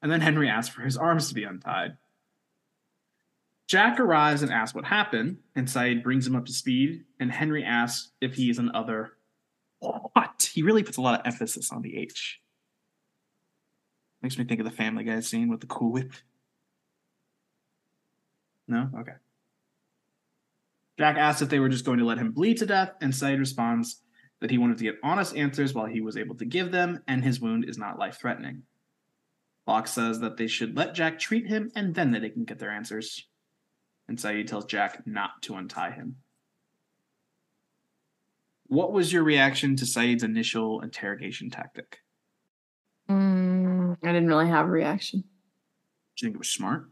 and then Henry asked for his arms to be untied. Jack arrives and asks what happened, and Sayid brings him up to speed, and Henry asks if he is an other. What? He really puts a lot of emphasis on the H. Makes me think of the Family Guy scene with the Cool Whip. No? Okay. Jack asks if they were just going to let him bleed to death, and Sayid responds that he wanted to get honest answers while he was able to give them, and his wound is not life threatening. Locke says that they should let Jack treat him, and then that they can get their answers and Sayid tells Jack not to untie him. What was your reaction to Sayid's initial interrogation tactic? Mm, I didn't really have a reaction. Do you think it was smart?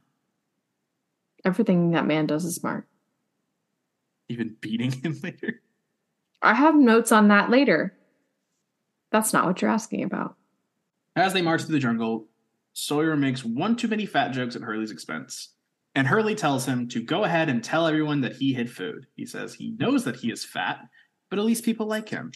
Everything that man does is smart. Even beating him (laughs) later? I have notes on that later. That's not what you're asking about. As they march through the jungle, Sawyer makes one too many fat jokes at Hurley's expense. And Hurley tells him to go ahead and tell everyone that he hid food. He says he knows that he is fat, but at least people like him.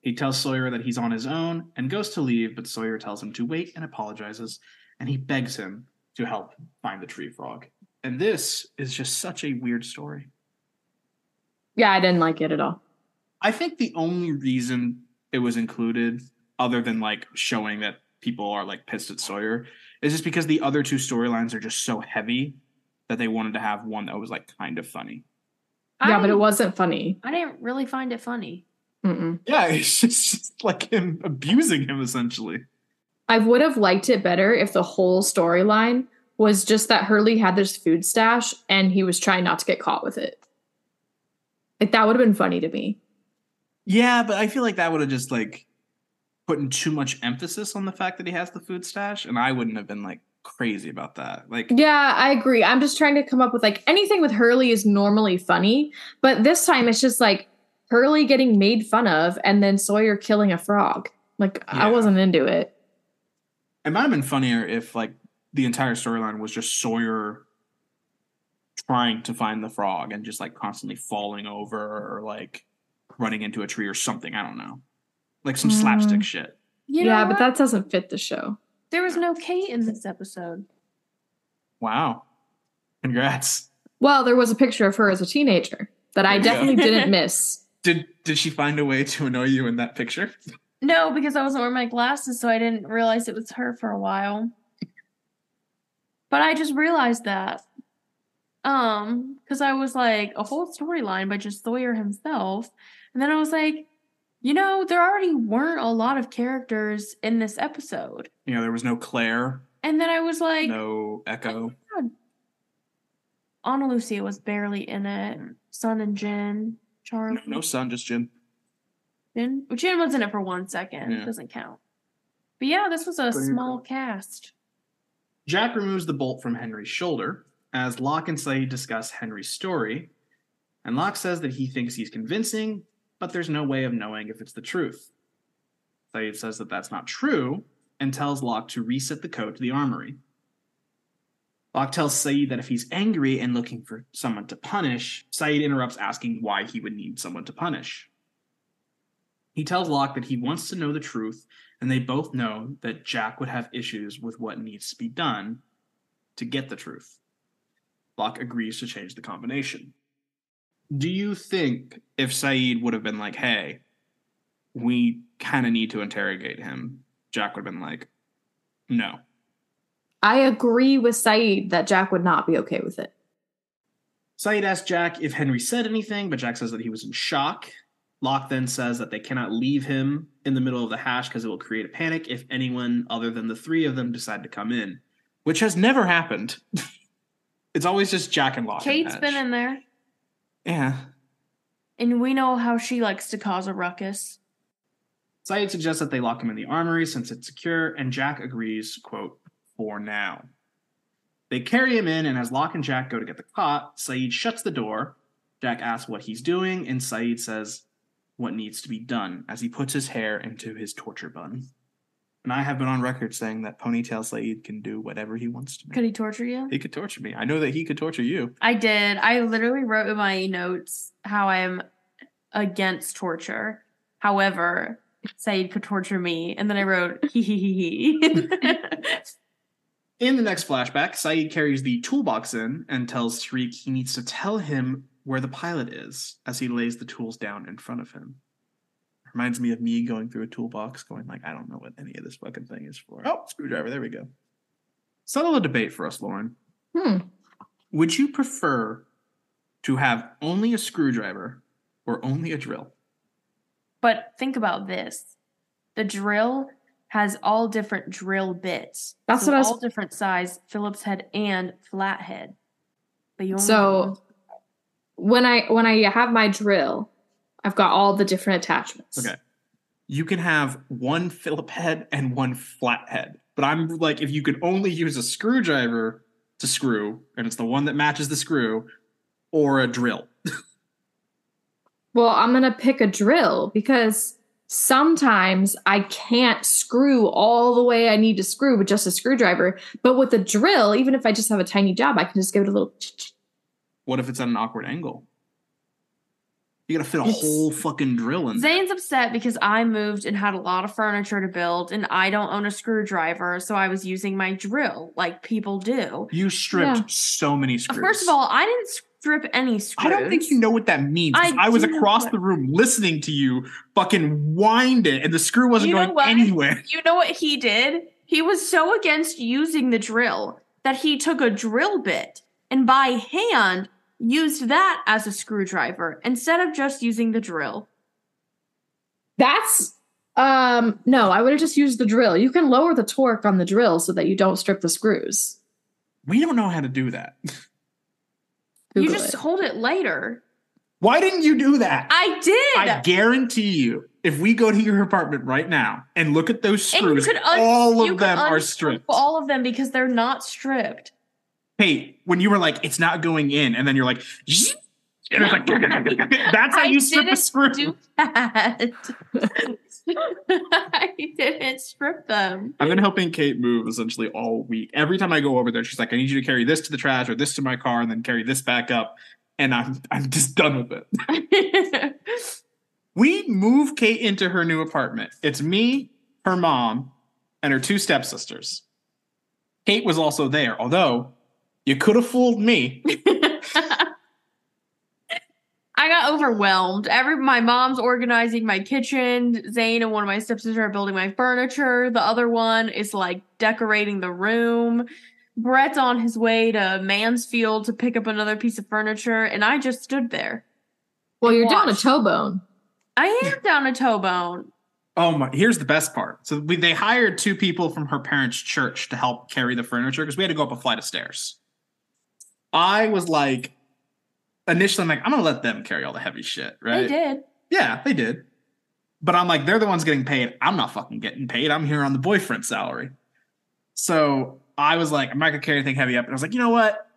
He tells Sawyer that he's on his own and goes to leave, but Sawyer tells him to wait and apologizes, and he begs him to help find the tree frog. And this is just such a weird story. Yeah, I didn't like it at all. I think the only reason it was included, other than like showing that people are like pissed at Sawyer, is just because the other two storylines are just so heavy that they wanted to have one that was like kind of funny. yeah, I but it wasn't funny. I didn't really find it funny. Mm-mm. Yeah, (laughs) it's just, just like him abusing him essentially. I would have liked it better if the whole storyline was just that Hurley had this food stash and he was trying not to get caught with it. Like that would have been funny to me. Yeah, but I feel like that would have just like putting too much emphasis on the fact that he has the food stash, and I wouldn't have been like crazy about that. Like, Yeah, I agree. I'm just trying to come up with like anything with Hurley is normally funny, but this time it's just like Hurley getting made fun of and then Sawyer killing a frog. Like I wasn't into it. It might have been funnier if like the entire storyline was just Sawyer trying to find the frog and just like constantly falling over or like running into a tree or something. I don't know. Like some Mm. slapstick shit. You yeah, but that doesn't fit the show. There was no Kate in this episode. Wow. Congrats. Well, there was a picture of her as a teenager that I There you definitely didn't (laughs) miss. Did did she find a way to annoy you in that picture? No, because I wasn't wearing my glasses, so I didn't realize it was her for a while. But I just realized that. Um, because I was like a whole storyline by just Sawyer himself. And then I was like, you know, there already weren't a lot of characters in this episode. You know, there was no Claire, And then I was like, no Echo. Oh Ana Lucia was barely in it. Sun and Jin, Charlie. No, no Sun, just Jin. Jin, Jin was in it for one second. Yeah. Doesn't count. But yeah, this was a Pretty small cool. cast. Jack removes the bolt from Henry's shoulder as Locke and Sayid discuss Henry's story. And Locke says that he thinks he's convincing, but there's no way of knowing if it's the truth. Sayid says that that's not true and tells Locke to reset the code to the armory. Locke tells Sayid that if he's angry and looking for someone to punish, Sayid interrupts asking why he would need someone to punish. He tells Locke that he wants to know the truth, and they both know that Jack would have issues with what needs to be done to get the truth. Locke agrees to change the combination. Do you think if Sayid would have been like, hey, we kind of need to interrogate him, Jack would have been like, no. I agree with Sayid that Jack would not be okay with it. Sayid asks Jack if Henry said anything, but Jack says that he was in shock. Locke then says that they cannot leave him in the middle of the hatch because it will create a panic if anyone other than the three of them decide to come in, which has never happened. (laughs) it's always just Jack and Locke. in Kate's Hash. been in there, Yeah. and we know how she likes to cause a ruckus. Sayid suggests that they lock him in the armory since it's secure, and Jack agrees, quote, for now. They carry him in, and as Locke and Jack go to get the cot, Sayid shuts the door. Jack asks what he's doing, and Sayid says what needs to be done as he puts his hair into his torture bun. And I have been on record saying that Ponytail Sayid can do whatever he wants to me. Could he torture you? He could torture me. I know that he could torture you. I did. I literally wrote in my notes how I'm against torture. However, Sayid could torture me, and then I wrote (laughs) hee hee hee hee. (laughs) In the next flashback, Sayid carries the toolbox in and tells Tariq he needs to tell him where the pilot is as he lays the tools down in front of him. Reminds me of me going through a toolbox, going like, I don't know what any of this fucking thing is for. Oh, screwdriver, there we go. Settle a debate for us, Lauren. Hmm. Would you prefer to have only a screwdriver or only a drill? but think about this: the drill has all different drill bits. That's so what I was- all different size Phillips head and flathead. But you only So when I when I have my drill, I've got all the different attachments. Okay. You can have one Phillip head and one flat head. But I'm like, if you could only use a screwdriver to screw, and it's the one that matches the screw, or a drill. (laughs) Well, I'm gonna pick a drill because sometimes I can't screw all the way I need to screw with just a screwdriver. But with a drill, even if I just have a tiny job, I can just give it a little. What if it's at an awkward angle? You gotta fit a It's- whole fucking drill in there. Zane's upset because I moved and had a lot of furniture to build, and I don't own a screwdriver, so I was using my drill like people do. You stripped Yeah. so many screws. First of all, I didn't strip any screws. I don't think you know what that means. I I, was across what- the room listening to you fucking wind it, and the screw wasn't You know going what? anywhere. You know what he did? He was so against using the drill that he took a drill bit and by hand used that as a screwdriver instead of just using the drill. That's um no, I would have just used the drill. You can lower the torque on the drill so that you don't strip the screws. We don't know how to do that. you just it. hold it later. Why didn't you do that? I did. I guarantee you, if we go to your apartment right now and look at those screws, un- all of could them are stripped. All of them because they're not stripped. Hey, when you were like, it's not going in, and then you're like, "Zzz," And it's like, that's how I you strip a screw. do that. (laughs) I didn't strip them. I've been helping Kate move essentially all week. Every time I go over there, she's like, I need you to carry this to the trash or this to my car and then carry this back up. And I'm I'm just done with it. (laughs) We move Kate into her new apartment. It's me, her mom, and her two stepsisters. Kate was also there, although you could have fooled me. (laughs) I got overwhelmed. Every my mom's organizing my kitchen. Zane and one of my stepsisters are building my furniture. The other one is like decorating the room. Brett's on his way to Mansfield to pick up another piece of furniture, and I just stood there. Well, you're down a toe bone. I am down a toe bone. Oh my! Here's the best part. So we, they hired two people from her parents' church to help carry the furniture because we had to go up a flight of stairs. I was like, initially, I'm like, I'm gonna let them carry all the heavy shit, right? They did. Yeah, they did. But I'm like, they're the ones getting paid. I'm not fucking getting paid. I'm here on the boyfriend salary. So I was like, I'm not gonna carry anything heavy up. And I was like, you know what?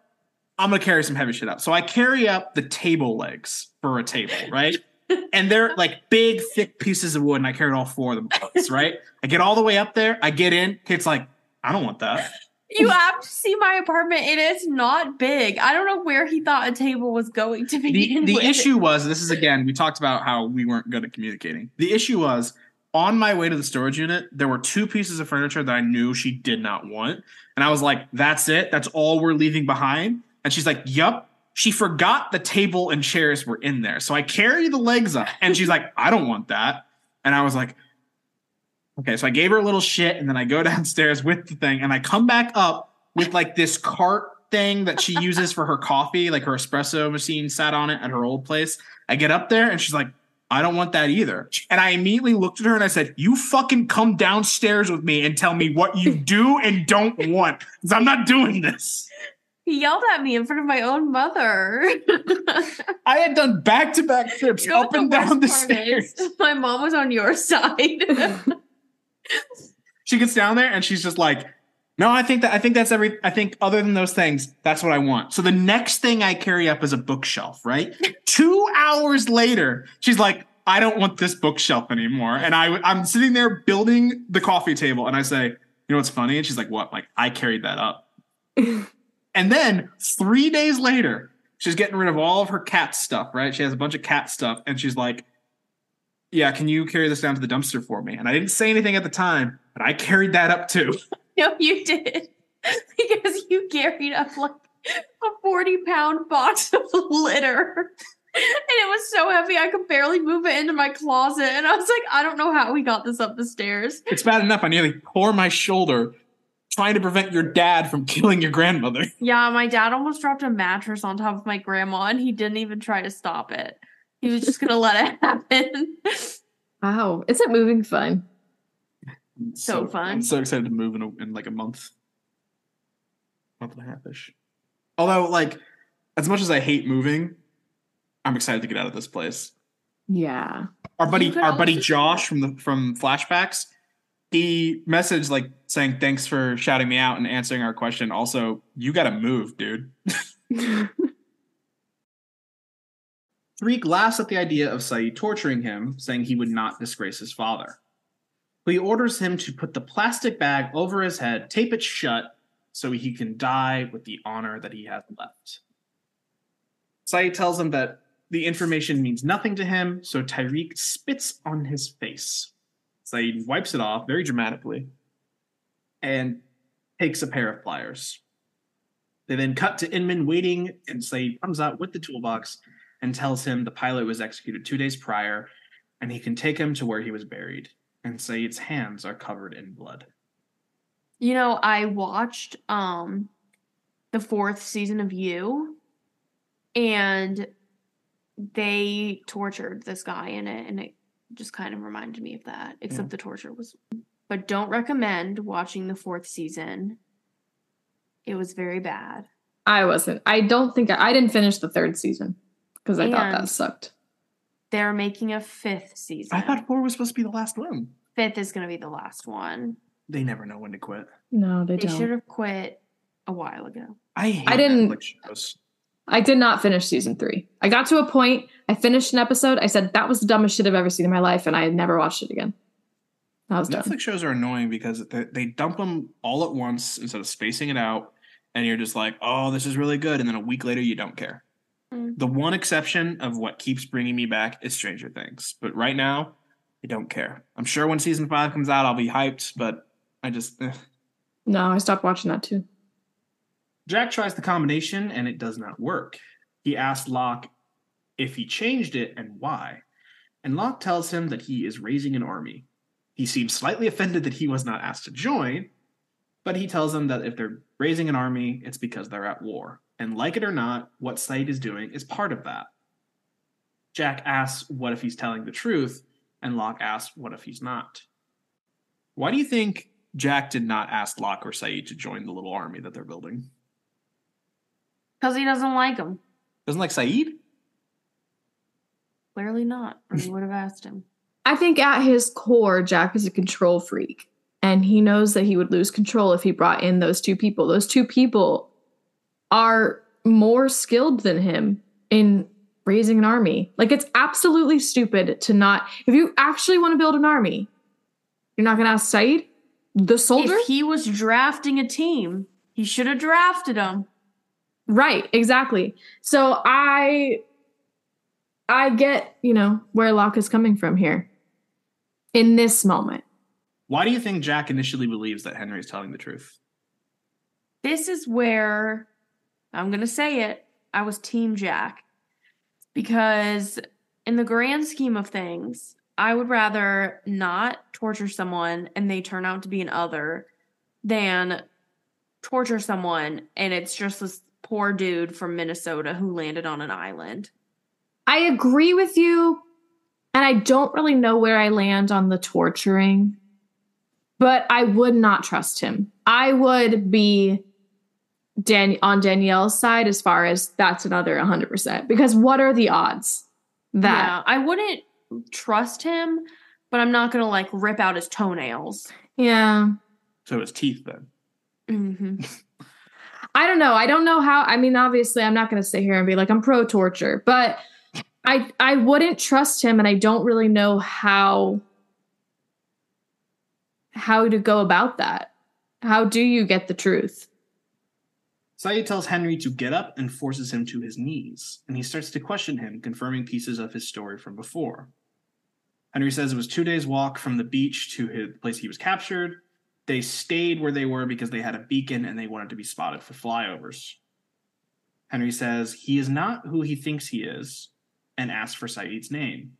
I'm gonna carry some heavy shit up. So I carry up the table legs for a table, right? (laughs) and they're like big, thick pieces of wood, and I carried all four of them, (laughs) right? I get all the way up there, I get in, Kate's like, I don't want that. You have to see my apartment. It is not big. I don't know where he thought a table was going to be. the, the issue was this is again we talked about how we weren't good at communicating. The issue was on my way to the storage unit there were two pieces of furniture that i knew she did not want. And i was like that's it? That's all we're leaving behind? And she's like yup. She forgot the table and chairs were in there. So i carry the legs up and she's like i don't want that. And i was like okay so i gave her a little shit and then i go (laughs) downstairs with the thing and i come back up with like this cart thing that she uses for her coffee, like her espresso machine sat on it at her old place. I get up there and she's like, I don't want that either. And I immediately looked at her and I said, You fucking come downstairs with me and tell me what you (laughs) do and don't want. Because I'm not doing this. He yelled at me in front of my own mother. I had done back to back trips You know up and down the part is? stairs. (laughs) My mom was on your side. She gets down there and she's just like, no, I think that I think that's every I think other than those things, that's what I want. So the next thing I carry up is a bookshelf, right? (laughs) Two hours later, she's like, I don't want this bookshelf anymore. And I I'm sitting there building the coffee table and I say, you know what's funny? And she's like, what? Like, I carried that up. (laughs) and then three days later, she's getting rid of all of her cat stuff, right? She has a bunch of cat stuff, and she's like, Yeah, can you carry this down to the dumpster for me? And I didn't say anything at the time, but I carried that up too. (laughs) no, you did. (laughs) Because you carried up like a 40 pound box of (laughs) litter. And it was so heavy, I could barely move it into my closet. And I was like, I don't know how we got this up the stairs. It's bad enough I nearly tore my shoulder trying to prevent your dad from killing your grandmother. Yeah, my dad almost dropped a mattress on top of my grandma, and he didn't even try to stop it. He was just gonna let it (laughs) happen. Wow. is it moving fun? So fun. I'm so excited to move in, a, in like a month. Month and a half ish. Although, like, as much as I hate moving, I'm excited to get out of this place. Yeah. Our buddy, our buddy also- Josh from the from flashbacks, he messaged like saying thanks for shouting me out and answering our question. Also, you got to move, dude. (laughs) (laughs) Tariq laughs at the idea of Sayid torturing him, saying he would not disgrace his father. But he orders him to put the plastic bag over his head, tape it shut, so he can die with the honor that he has left. Sayid tells him that the information means nothing to him, so Tariq spits on his face. Sayid wipes it off very dramatically and takes a pair of pliers. They then cut to Inman waiting, and Sayid comes out with the toolbox and tells him the pilot was executed two days prior and he can take him to where he was buried. And Sayid's hands are covered in blood. You know, I watched um the fourth season of You, and they tortured this guy in it, and it just kind of reminded me of that. Except Yeah. the torture was, but don't recommend watching the fourth season. It was very bad. I wasn't. I don't think I, I didn't finish the third season because I thought that sucked. They're making a fifth season. I thought four was supposed to be the last one. fifth is going to be the last one. They never know when to quit. No, they, They don't. They should have quit a while ago. I hate I didn't- Netflix shows. I did not finish season three. I got to a point, I finished an episode, I said, that was the dumbest shit I've ever seen in my life, and I never watched it again. I was done. Netflix shows are annoying because they, they dump them all at once instead of spacing it out, and you're just like, "Oh, this is really good," and then a week later, you don't care. Mm. The one exception of what keeps bringing me back is Stranger Things, but right now, I don't care. I'm sure when season five comes out, I'll be hyped, but I just eh. No, I stopped watching that too. Jack tries the combination and it does not work. He asks Locke if he changed it and why, and Locke tells him that he is raising an army. He seems slightly offended that he was not asked to join, but he tells him that if they're raising an army, it's because they're at war. And like it or not, what Sayid is doing is part of that. Jack asks what if he's telling the truth, and Locke asks what if he's not. Why do you think Jack did not ask Locke or Sayid to join the little army that they're building? Because he doesn't like him. Doesn't like Sayid? Clearly not. Or he would have asked him. I think at his core, Jack is a control freak. And he knows that he would lose control if he brought in those two people. Those two people are more skilled than him in raising an army. Like, it's absolutely stupid to not, if you actually want to build an army, you're not going to ask Sayid, the soldier? If he was drafting a team, he should have drafted him. Right, exactly. So I I get, you know, where Locke is coming from here in this moment. Why do you think Jack initially believes that Henry is telling the truth? This is where I'm going to say it. I was Team Jack. Because in the grand scheme of things, I would rather not torture someone and they turn out to be an other than torture someone and it's just this poor dude from Minnesota who landed on an island. I agree with you, and I don't really know where I land on the torturing, but I would not trust him. I would be Dan- on Danielle's side as far as that's another 100%. Because what are the odds that Yeah, I wouldn't trust him, but I'm not going to like rip out his toenails. yeah. So his teeth then. hmm (laughs) I don't know. I don't know how. I mean, obviously, I'm not going to sit here and be like I'm pro torture, but I I wouldn't trust him, and I don't really know how how to go about that. How do you get the truth? Sayid tells Henry to get up and forces him to his knees, and he starts to question him, confirming pieces of his story from before. Henry says it was two days' walk from the beach to his place he was captured. They stayed where they were because they had a beacon and they wanted to be spotted for flyovers. Henry says he is not who he thinks he is and asks for Sayid's name.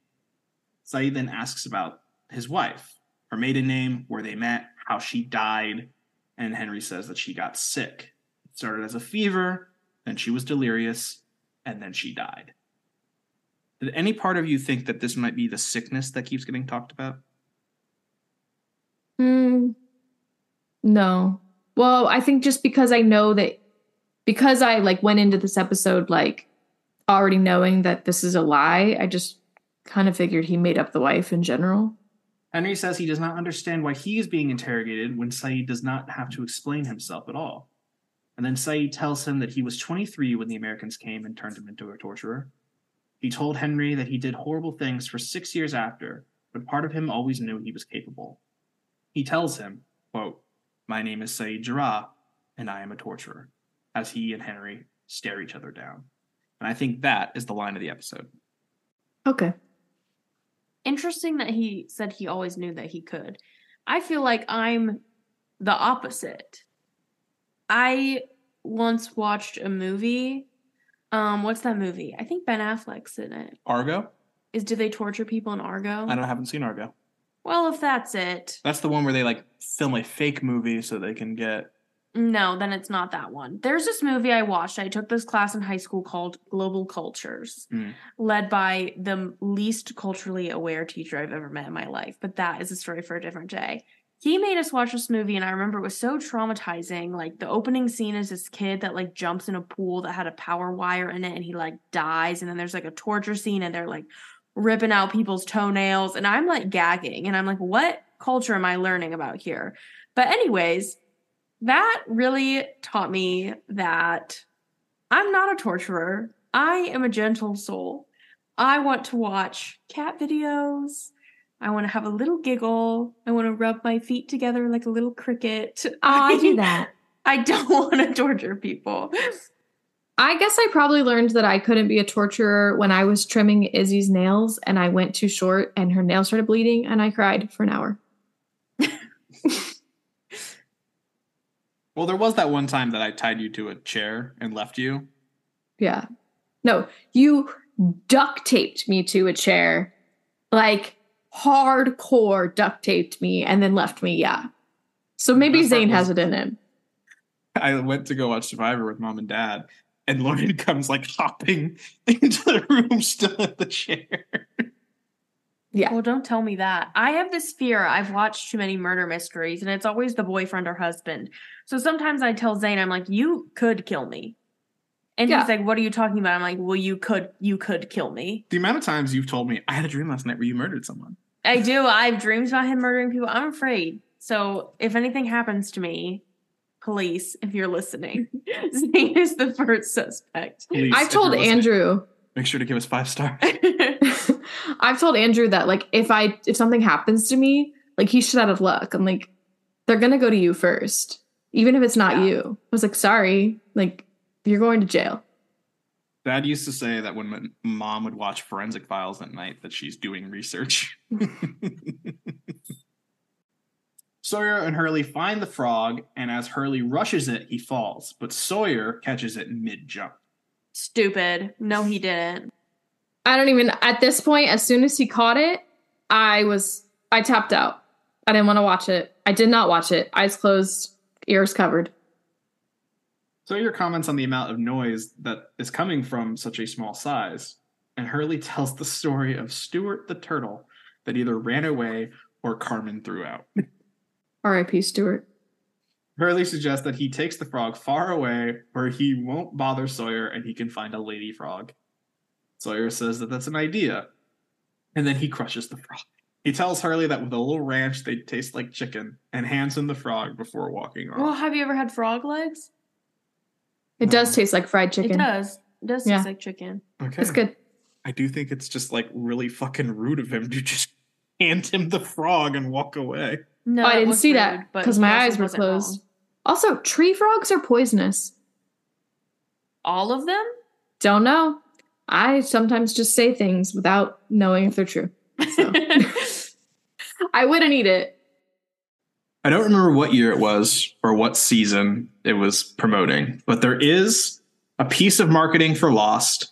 Sayid then asks about his wife, her maiden name, where they met, how she died, and Henry says that she got sick. Started as a fever, then she was delirious, and then she died. Did any part of you think that this might be the sickness that keeps getting talked about? Hmm. No. Well, I think just because I know that because I like went into this episode like already knowing that this is a lie, I just kind of figured he made up the wife in general. Henry says he does not understand why he is being interrogated when Sayid does not have to explain himself at all. And then Sayid tells him that he was 23 when the Americans came and turned him into a torturer. He told Henry that he did horrible things for six years after, but part of him always knew he was capable. He tells him, quote, My name is Sayid Jarrah, and I am a torturer, as he and Henry stare each other down. And I think that is the line of the episode. Okay. Interesting that he said he always knew that he could. I feel like I'm the opposite. I once watched a movie. Um, what's that movie? I think Ben Affleck's in it. Argo? Is do they torture people in Argo? I don't I haven't seen Argo. Well, if that's it, That's the one where they like film a fake movie so they can get no, then it's not that one. There's this movie I watched. I took this class in high school called Global Cultures, Mm. led by the least culturally aware teacher I've ever met in my life. But that is a story for a different day. He made us watch this movie, and I remember it was so traumatizing. Like the opening scene is this kid that like jumps in a pool that had a power wire in it, and he like dies. And then there's like a torture scene, and they're like ripping out people's toenails, and I'm like gagging, and I'm like, what culture am I learning about here? But anyways, that really taught me that I'm not a torturer. I am a gentle soul. I want to watch cat videos. I want to have a little giggle. I want to rub my feet together like a little cricket. Oh, I do that. (laughs) I don't want to torture people. I guess I probably learned that I couldn't be a torturer when I was trimming Izzy's nails and I went too short and her nails started bleeding and I cried for an hour. (laughs) Well, there was that one time that I tied you to a chair and left you. Yeah. No, you duct taped me to a chair, like hardcore duct taped me and then left me. Yeah. So maybe Best Zane has it in him. I went to go watch Survivor with mom and dad, and Lauren (laughs) comes like hopping (laughs) into the room, still in the chair. Yeah. Well, don't tell me that. I have this fear. I've watched too many murder mysteries, and it's always the boyfriend or husband. So sometimes I tell Zane, I'm like, "You could kill me," and Yeah. he's like, "What are you talking about?" I'm like, "Well, you could, you could kill me." The amount of times you've told me I had a dream last night where you murdered someone. I do. I have dreams about him murdering people. I'm afraid. So if anything happens to me, police, if you're listening, (laughs) Zane is the first suspect. Please, I've told Andrew Make sure to give us five stars. (laughs) (laughs) I've told Andrew that like if I if something happens to me, like he's shit out of luck. I'm like, they're gonna go to you first, even if it's not Yeah. you. I was like, sorry, like you're going to jail. Dad used to say that when mom would watch Forensic Files at night, that she's doing research. (laughs) Sawyer and Hurley find the frog, and as Hurley rushes it, he falls, but Sawyer catches it mid jump. Stupid. No, he didn't. I don't even at this point, as soon as he caught it, I was I tapped out. I didn't want to watch it. I did not watch it. Eyes closed, ears covered. Sawyer comments on the amount of noise that is coming from such a small size, and Hurley tells the story of Stuart the turtle that either ran away or Carmen threw out. R.I.P. Stewart. Hurley suggests that he takes the frog far away where he won't bother Sawyer and he can find a lady frog. Sawyer says that that's an idea, and then he crushes the frog. He tells Hurley that with a little ranch they taste like chicken and hands him the frog before walking off. Well, have you ever had frog legs? It does taste like fried chicken. It does. It does taste like chicken. okay. It's good. I do think it's just like really fucking rude of him to (laughs) just hand him the frog and walk away. No, Oh, I didn't see rude, that because my eyes were wasn't wrong. closed. Also, tree frogs are poisonous. All of them? Don't know. I sometimes just say things without knowing if they're true. So. (laughs) (laughs) I wouldn't eat it. I don't remember what year it was or what season it was promoting, but there is a piece of marketing for Lost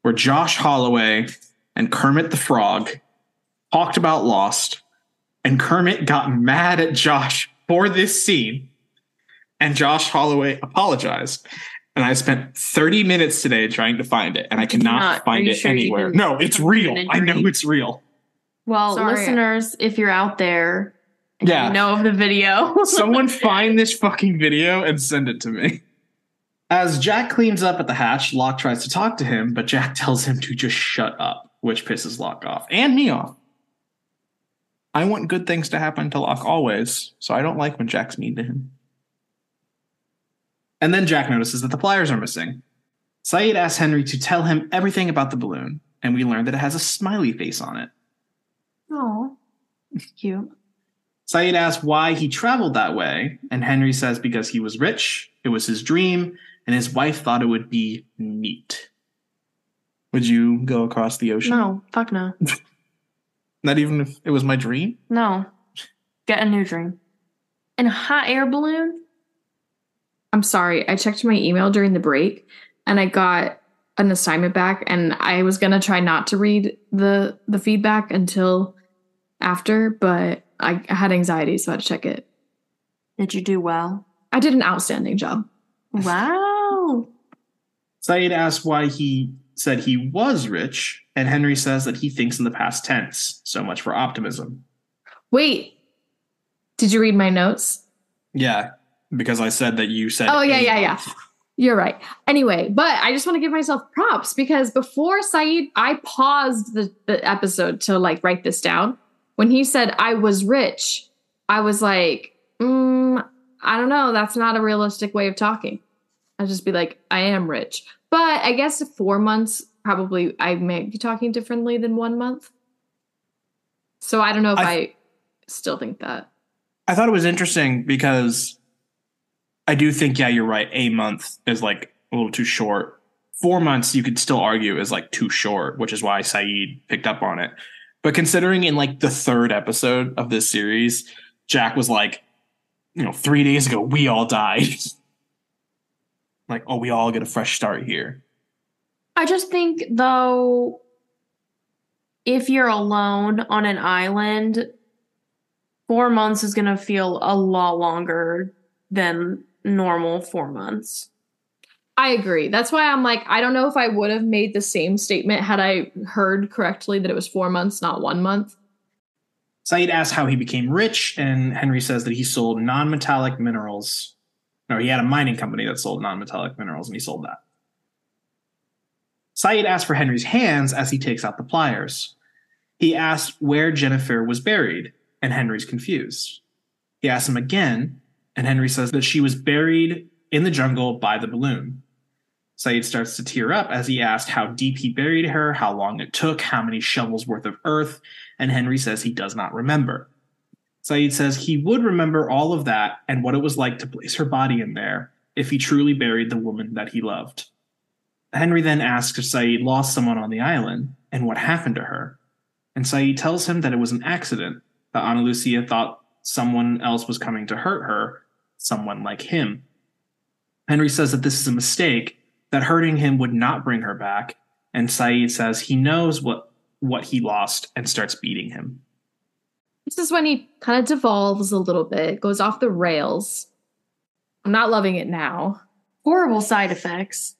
where Josh Holloway and Kermit the Frog talked about Lost, and Kermit got mad at Josh for this scene, and Josh Holloway apologized. And I spent 30 minutes today trying to find it, and I cannot not? Find it sure anywhere. No, it's real. I know it's real. well, Sorry. listeners, if you're out there, and Yeah. you know of the video. (laughs) Someone find this fucking video and send it to me. As Jack cleans up at the hatch, Locke tries to talk to him, but Jack (laughs) tells him to just shut up, which pisses Locke off and me off. I want good things to happen to Locke always, so I don't like when Jack's mean to him. And then Jack notices that the pliers are missing. Sayid asks Henry to tell him everything about the balloon, and we learn that it has a smiley face on it. Oh, it's cute. Sayid asks why he traveled that way, and Henry says because he was rich, it was his dream, and his wife thought it would be neat. Would you go across the ocean? No, fuck no. (laughs) Not even if it was my dream? No. Get a new dream. In a hot air balloon? I'm sorry. I checked my email during the break and I got an assignment back and I was going to try not to read the the feedback until after, but I had anxiety so I had to check it. Did you do well? I did an outstanding job. Wow. (laughs) Sayid asks why he said he was rich, and Henry says that he thinks in the past tense. So much for optimism. Wait. Did you read my notes? Yeah, because I said that you said. Oh, yeah, yeah, yeah. You're right. Anyway, but I just want to give myself props because before Sayid, I paused the, the episode to like write this down. When he said I was rich, I was like, mm, I don't know. That's not a realistic way of talking. I'd just be like, I am rich. But I guess four months probably I may be talking differently than one month. So I don't know if I, I- still think that. I thought it was interesting because I do think, yeah, you're right. A month is like a little too short. Four months, you could still argue is like too short, which is why Sayid picked up on it. But considering in like the third episode of this series, Jack was like, you know, three days ago, we all died. (laughs) like, oh, we all get a fresh start here. I just think though, if you're alone on an island, four months is gonna feel a lot longer than normal four months. I agree. That's why I'm like, I don't know if I would have made the same statement had I heard correctly that it was four months, not one month. Sayid asks how he became rich, and Henry says that he sold non metallic minerals. No, he had a mining company that sold non metallic minerals, and he sold that. Sayid asks for Henry's hands as he takes out the pliers. He asks where Jennifer was buried, and Henry's confused. He asks him again, and Henry says that she was buried in the jungle by the balloon. Sayid starts to tear up as he asked how deep he buried her, how long it took, how many shovels worth of earth, and Henry says he does not remember. Sayid says he would remember all of that and what it was like to place her body in there if he truly buried the woman that he loved. Henry then asks if Sayid lost someone on the island and what happened to her. And Sayid tells him that it was an accident, that Ana Lucia thought someone else was coming to hurt her, someone like him. Henry says that this is a mistake, that hurting him would not bring her back, and Sayid says he knows what, what he lost and starts beating him. This is when he kind of devolves a little bit, goes off the rails. I'm not loving it now. Horrible side effects.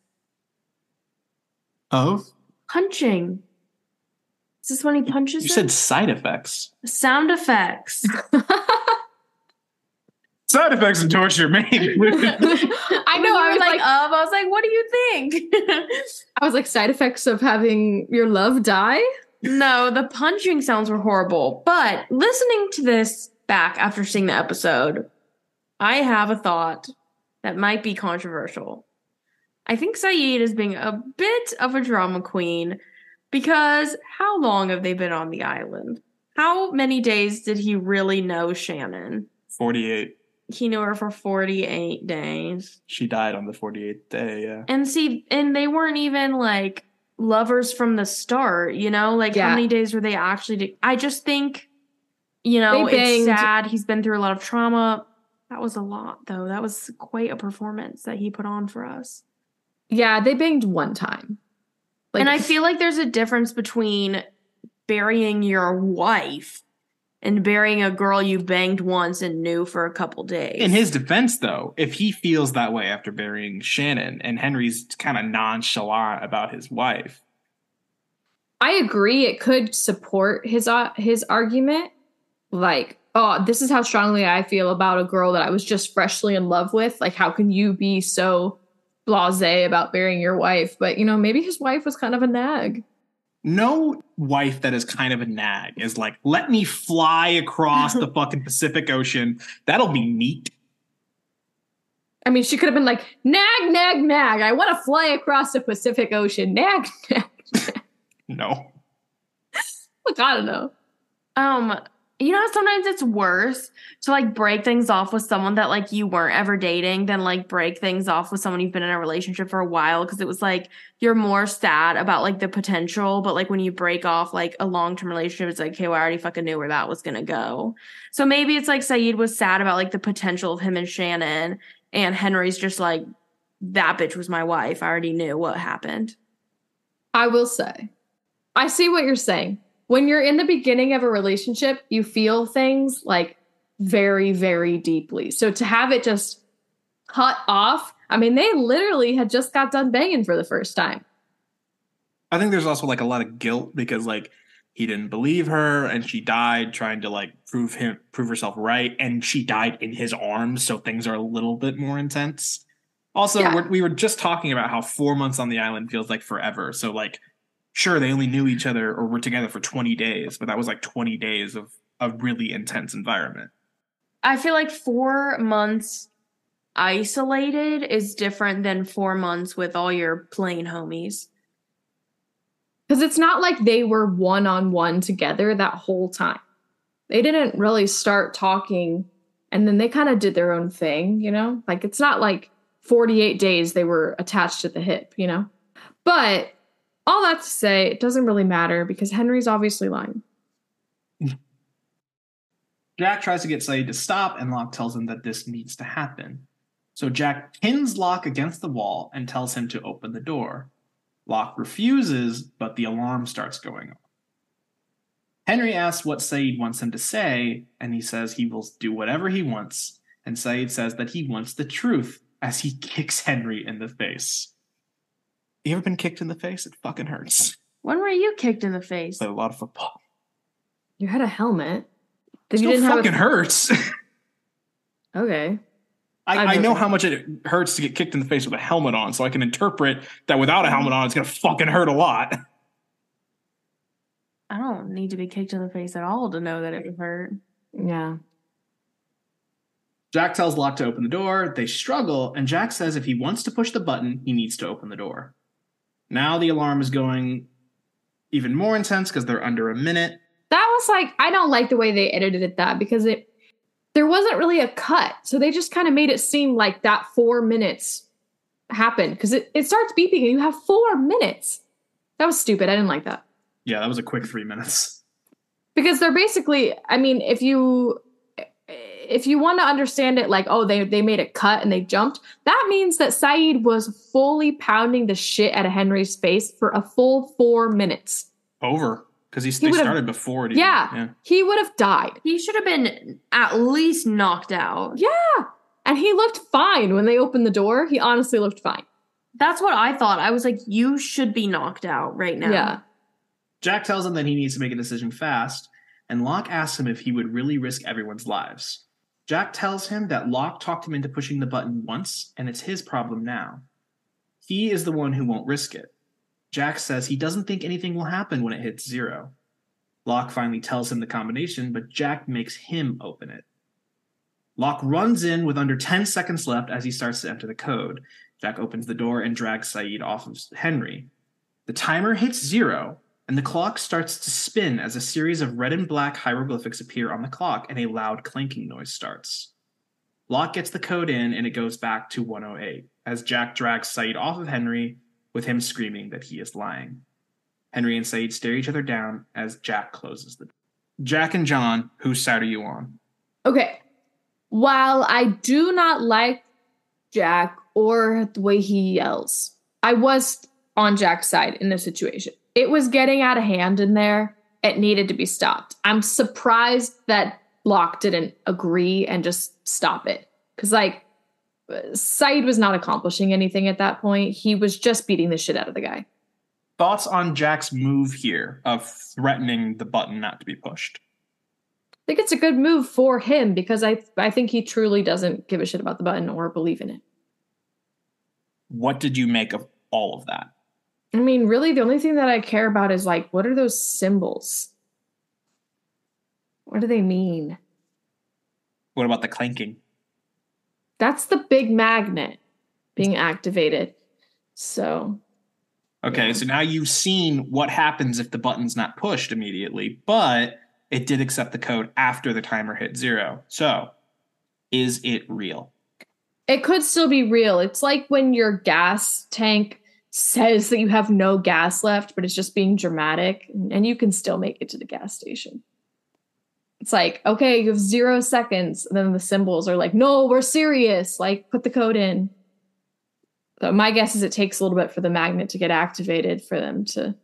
Of? Punching. Is this when he punches You him? said side effects. sound effects. (laughs) Side effects and torture may include. (laughs) I you I were was like, like, um, I was like, what do you think? (laughs) I was like, side effects of having your love die. no, the punching sounds were horrible. But listening to this back after seeing the episode, I have a thought that might be controversial. I think Sayid is being a bit of a drama queen because how long have they been on the island? How many days did he really know Shannon? 48. He knew her for 48 days. She died on the 48th day, yeah. And see, and they weren't even like lovers from the start, you know? Like Yeah. how many days were they actually to- I just think you know, They it's sad. He's been through a lot of trauma. That was a lot though. That was quite a performance that he put on for us. Yeah, they banged one time. Like, and I feel like there's a difference between burying your wife and burying a girl you banged once and knew for a couple days. In his defense, though, if he feels that way after burying Shannon and Henry's kind of nonchalant about his wife, I agree. It could support his uh, his argument. Like, oh, this is how strongly I feel about a girl that I was just freshly in love with. Like, how can you be so blasé about burying your wife? But you know, maybe his wife was kind of a nag. No wife that is kind of a nag is like, let me fly across the (laughs) fucking Pacific Ocean. That'll be neat. I mean, she could have been like, nag, nag, nag. I want to fly across the Pacific Ocean. (laughs) Nag, nag. No. Look, I don't know. Um, you know, sometimes it's worse to like break things off with someone that like you weren't ever dating than like break things off with someone you've been in a relationship for a while because it was like you're more sad about like the potential, but like when you break off like a long term relationship, it's like, okay, well, I already fucking knew where that was gonna go. So maybe it's like Sayid was sad about like the potential of him and Shannon, and Henry's just like, that bitch was my wife. I already knew what happened. I will say, I see what you're saying. When you're in the beginning of a relationship, you feel things like very, very deeply. So to have it just cut off, I mean, they literally had just got done banging for the first time. I think there's also like a lot of guilt because like he didn't believe her and she died trying to like prove him prove herself right and she died in his arms so things are a little bit more intense. Also, Yeah. we're, we were just talking about how 4 months on the island feels like forever. So like sure they only knew each other or were together for 20 days, but that was like 20 days of a really intense environment. I feel like four months isolated is different than four months with all your plane homies. Because it's not like they were one on one together that whole time. They didn't really start talking and then they kind of did their own thing, you know? Like it's not like 48 days they were attached at the hip, you know? But all that to say, it doesn't really matter because Henry's obviously lying. Jack tries to get Sayid to stop, and Locke tells him that this needs to happen. So Jack pins Locke against the wall and tells him to open the door. Locke refuses, but the alarm starts going off. Henry asks what Sayid wants him to say, and he says he will do whatever he wants. And Sayid says that he wants the truth as he (laughs) kicks Henry in the face. You ever been kicked in the face? It fucking hurts. When were you kicked in the face? Played a lot of football. You had a helmet. Then Still you didn't fucking have a- hurts. (laughs) Okay. I, I've know how much it hurts to get kicked in the face with a helmet on, so I can interpret that without a helmet on, it's gonna fucking hurt a lot. I don't need to be kicked in the face at all to know that it would hurt. Yeah. Jack tells Locke to open the door. They struggle, and Jack says if he wants to push the button, he needs to open the door. Now the alarm is going even more intense because they're under a minute. That was like I don't like the way they edited it that because it there wasn't really a cut. So they just kind of made it seem like that 4 minutes happened because it, it starts beeping and you have 4 minutes. That was stupid. I didn't like that. Yeah, that was a quick three minutes. Because they're basically I mean if you if you want to understand it like oh they they made a cut and they jumped that means that Sayid was fully pounding the shit out of Henry's face for a full 4 minutes. Over because he, He they started before it. even- Yeah. yeah. He would have died. He should have been at least knocked out. Yeah. And he looked fine when they opened the door. He honestly looked fine. That's what I thought. I was like, you should be knocked out right now. Yeah. Jack tells him that he needs to make a decision fast, and Locke asks him if he would really risk everyone's lives. Jack tells him that Locke talked him into pushing the button once, and it's his problem now. He is the one who won't risk it. Jack says he doesn't think anything will happen when it hits zero. Locke finally tells him the combination, but Jack makes him open it. Locke runs in with under 10 seconds left as he starts to enter the code. Jack opens the door and drags Sayid off of Henry. The timer hits zero, and the clock starts to spin as a series of red and black hieroglyphics appear on the clock and a loud clanking noise starts. Locke gets the code in and it goes back to 108 as Jack drags Sayid off of Henry with him screaming that he is lying. Henry and Sayid stare each other down as Jack closes the door. Jack and John, whose side are you on? Okay. While I do not like Jack or the way he yells, I was on Jack's side in this situation. It was getting out of hand in there. It needed to be stopped. I'm surprised that Locke didn't agree and just stop it. Because, like, Sayid was not accomplishing anything at that point. He was just beating the shit out of the guy. Thoughts on Jack's move here of threatening the button not to be pushed? I think it's a good move for him because I I think he truly doesn't give a shit about the button or believe in it. What did you make of all of that? I mean, really, the only thing that I care about is like, what are those symbols? What do they mean? What about the clanking? That's the big magnet being activated. So, Okay, Yeah. so now you've seen what happens if the button's not pushed immediately, but it did accept the code after the timer hit zero. So, is it real? it could still be real. It's like when your gas tank says that you have no gas left, but it's just being dramatic, and you can still make it to the gas station. It's like, okay, you have zero seconds. And then the symbols are like, no, we're serious. Like, put the code in. So my guess is it takes a little bit for the magnet to get activated for them to.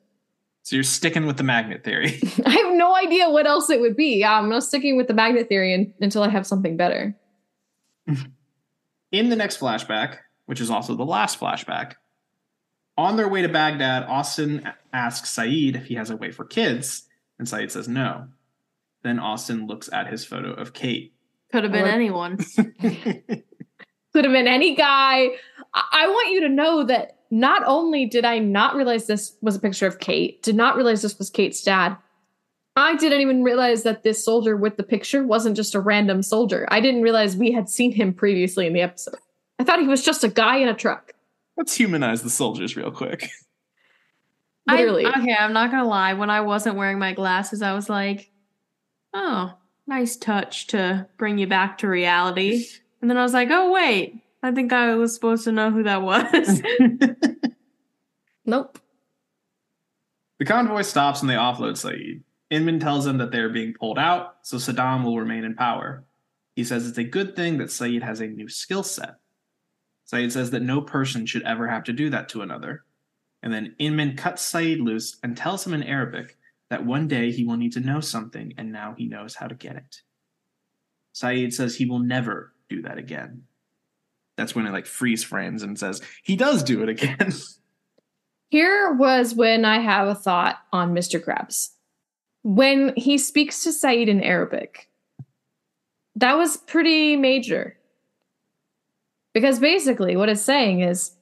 So you're sticking with the magnet theory. (laughs) (laughs) I have no idea what else it would be. Yeah, I'm not sticking with the magnet theory un- until I have something better. (laughs) In the next flashback, which is also the last flashback, on their way to Baghdad, Austen asks Sayid if he has a way for kids, and Sayid says no. Then Austen looks at his photo of Kate. Could have been Or- anyone. (laughs) could have been any guy. I-, I want you to know that not only did I not realize this was a picture of Kate, did not realize this was Kate's dad. I didn't even realize that this soldier with the picture wasn't just a random soldier. I didn't realize we had seen him previously in the episode. I thought he was just a guy in a truck. Let's humanize the soldiers real quick. Literally. I, okay, I'm not gonna lie. When I wasn't wearing my glasses, I was like, "Oh, nice touch to bring you back to reality." And then I was like, "Oh wait, I think I was supposed to know who that was." (laughs) Nope. The convoy stops and they offload Sayid. Inman tells them that they are being pulled out, so Saddam will remain in power. He says it's a good thing that Sayid has a new skill set. Sayid says that no person should ever have to do that to another. And then Inman cuts Sayid loose and tells him in Arabic that one day he will need to know something and now he knows how to get it. Sayid says he will never do that again. That's when it like freeze frames and says he does do it again. (laughs) Here was when I have a thought on Mr. Krabs. When he speaks to Sayid in Arabic, that was pretty major. Because basically, what it's saying is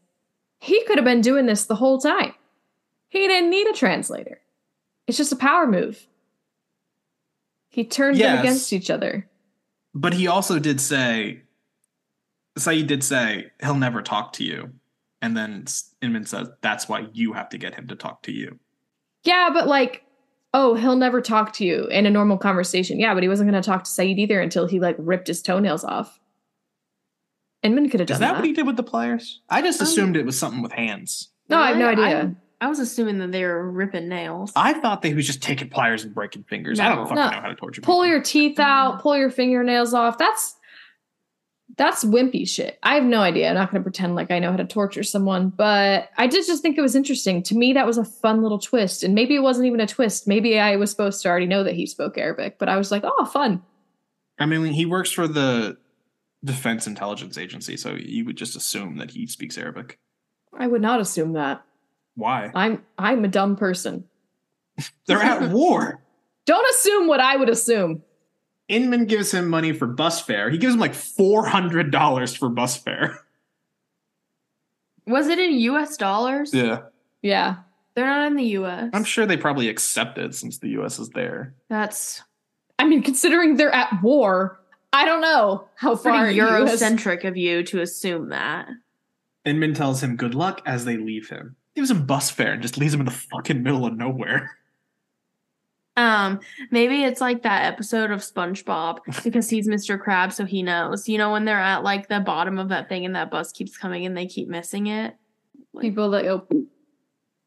he could have been doing this the whole time. He didn't need a translator. It's just a power move. He turned them against each other. But he also did say, Sayid did say, he'll never talk to you. And then Inman says, that's why you have to get him to talk to you. Yeah, but like, oh, he'll never talk to you in a normal conversation. Yeah, but he wasn't going to talk to Sayid either until he like ripped his toenails off. Inman could have done Is that, that. what he did with the pliers? I just Um, assumed it was something with hands. no, I have no idea. I, I was assuming that they were ripping nails. I thought that he was just taking pliers and breaking fingers. I don't fucking No. know how to torture pull people. your teeth out, pull your fingernails off. That's that's wimpy shit. I have no idea. I'm not going to pretend like I know how to torture someone, but I did just think it was interesting. To me, that was a fun little twist. And maybe it wasn't even a twist. Maybe I was supposed to already know that he spoke Arabic, but I was like, oh, fun. I mean, he works for the Defense Intelligence Agency, so you would just assume that he speaks Arabic. I would not assume that. Why? I'm I'm a dumb person. (laughs) They're at war. Don't assume what I would assume. Inman gives him money for bus fare. He gives him like four hundred dollars for bus fare. Was it in U.S. dollars? Yeah, Yeah. They're not in the U.S. I'm sure they probably accept it since the U.S. is there. That's I mean, considering they're at war, I don't know how far pretty US Eurocentric of you to assume that. Inman tells him good luck as they leave him. Gives him bus fare and just leaves him in the fucking middle of nowhere. Um, maybe it's like that episode of SpongeBob (laughs) because he's Mr. Krabs, so he knows. You know when they're at like the bottom of that thing and that bus keeps coming and they keep missing it. people that go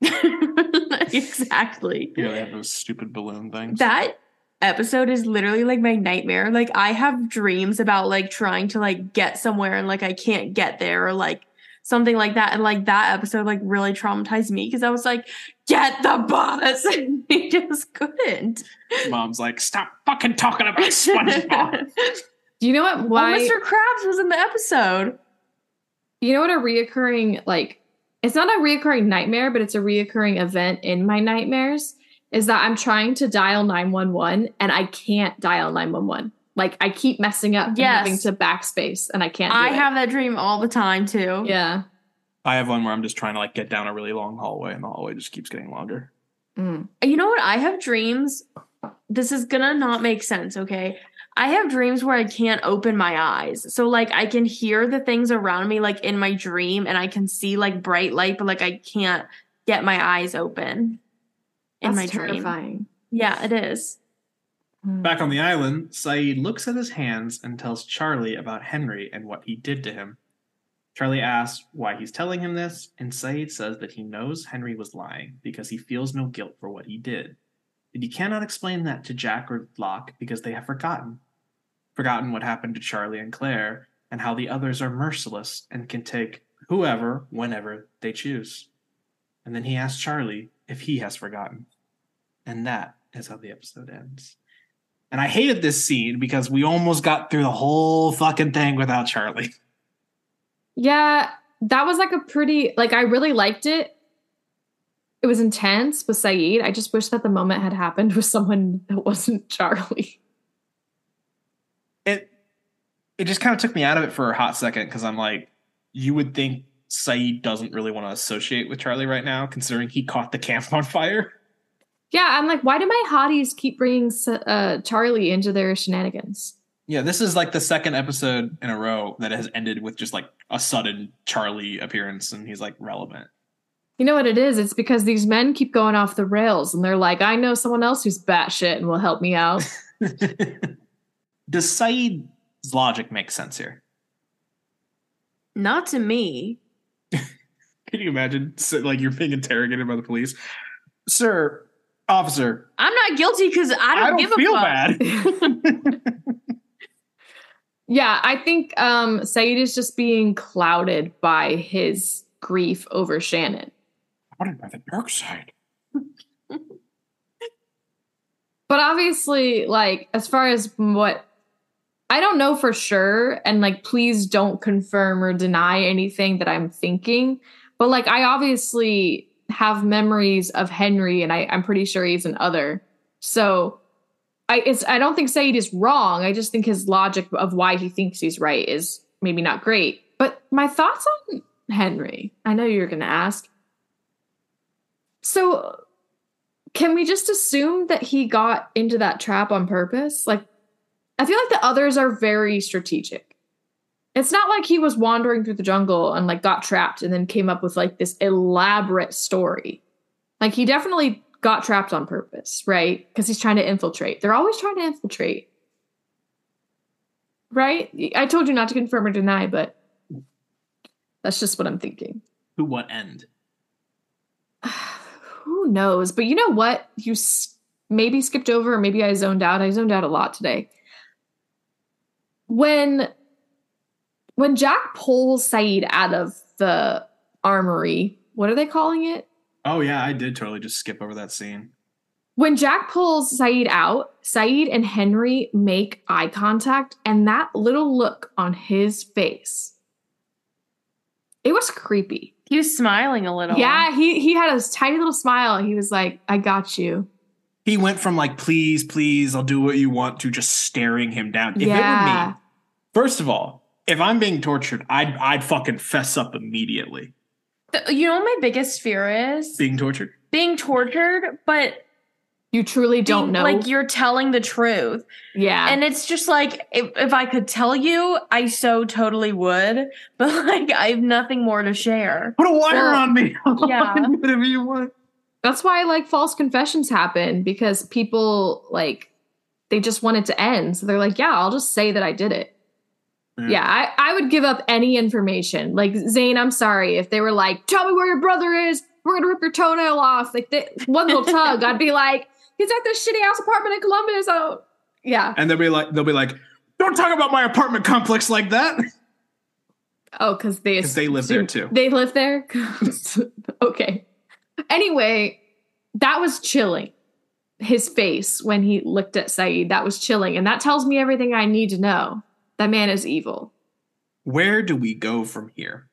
(laughs) exactly. Yeah, they have those stupid balloon things. That episode is literally like my nightmare. Like I have dreams about like trying to like get somewhere and like I can't get there or like something like that. And like that episode like really traumatized me because I was like, get the bus. (laughs) And he just couldn't. Mom's like, stop fucking talking about SpongeBob. (laughs) Do you know what? Well, Why? Mr. Krabs was in the episode. You know what a reoccurring like it's not a reoccurring nightmare, but it's a reoccurring event in my nightmares is that I'm trying to dial 911 and I can't dial 911. Like I keep messing up and Yes. having to backspace and I can't do I it. have that dream all the time too. Yeah. I have one where I'm just trying to like get down a really long hallway, and the hallway just keeps getting longer. Mm. You know what? I have dreams. This is gonna not make sense, okay? I have dreams where I can't open my eyes. So like I can hear the things around me like in my dream and I can see like bright light, but like I can't get my eyes open in That's my dream. terrifying. Yeah, it is. Mm. Back on the island, Sayid looks at his hands and tells Charlie about Henry and what he did to him. Charlie asks why he's telling him this, and Sayid says that he knows Henry was lying because he feels no guilt for what he did. And he cannot explain that to Jack or Locke because they have forgotten. Forgotten what happened to Charlie and Claire, and how the others are merciless and can take whoever, whenever they choose. And then he asks Charlie if he has forgotten. And that is how the episode ends. And I hated this scene because we almost got through the whole fucking thing without Charlie. (laughs) Yeah, that was like a pretty like I really liked it. It was intense with Sayid. I just wish that the moment had happened with someone that wasn't (laughs) Charlie. It it just kind of took me out of it for a hot second because I'm like, you would think Sayid doesn't really want to associate with Charlie right now, considering he caught the camp on fire. Yeah, I'm like, why do my hotties keep bringing uh, Charlie into their shenanigans? Yeah, this is like the second episode in a row that has ended with just like a sudden Charlie appearance, and he's like relevant. You know what it is? It's because these men keep going off the rails and they're like, I know someone else who's batshit and will help me out. (laughs) Does Sayid's logic make sense here? Not to me. (laughs) Can you imagine, like, you're being interrogated by the police, sir, officer? I'm not guilty because I don't, I don't give feel a fuck. bad. (laughs) yeah, I think um Sayid is just being clouded by his grief over Shannon. What by the dark side? (laughs) But obviously, like, as far as what I don't know for sure, and like, please don't confirm or deny anything that I'm thinking. But like, I obviously have memories of Henry, and I, I'm pretty sure he's an other. So I it's I don't think Sayid is wrong. I just think his logic of why he thinks he's right is maybe not great. But my thoughts on Henry. I know you're gonna ask. So can we just assume that he got into that trap on purpose? Like, I feel like the others are very strategic. It's not like he was wandering through the jungle and like got trapped and then came up with like this elaborate story. Like, he definitely got trapped on purpose, right? Because he's trying to infiltrate. They're always trying to infiltrate. Right? I told you not to confirm or deny, but that's just what I'm thinking. To what end? (sighs) Who knows? But you know what? You maybe skipped over, or maybe I zoned out. I zoned out a lot today. When when Jack pulls Sayid out of the armory, what are they calling it? Oh yeah, I did totally just skip over that scene. When Jack pulls Sayid out, Sayid and Henry make eye contact, and that little look on his face, it was creepy. He was smiling a little. Yeah, he he had a tiny little smile. He was like, "I got you." He went from like, please, please, I'll do what you want to just staring him down. If it were me, first of all, if I'm being tortured, I'd I'd fucking fess up immediately. Th- You know what my biggest fear is? Being tortured. Being tortured, but You truly don't being- know. Like you're telling the truth. yeah. And it's just like if, if I could tell you, I so totally would. (laughs) But like I have nothing more to share. Put a wire Well, on me. (laughs) yeah. Whatever you want. That's why like false confessions happen because people like they just want it to end. So they're like, yeah, I'll just say that I did it. Yeah. Yeah, I, I would give up any information. Like Zane, I'm sorry if they were like, tell me where your brother is. We're gonna rip your toenail off. Like they, one little (laughs) tug, I'd be like, he's at this shitty ass apartment in Columbus. Oh, yeah. And they'll be like, they'll be like, don't talk about my apartment complex like that. Oh, because they 'Cause they live there, too. They live there. (laughs) okay. Anyway, that was chilling. His face when he looked at Sayid, that was chilling, and that tells me everything I need to know. That man is evil. Where do we go from here?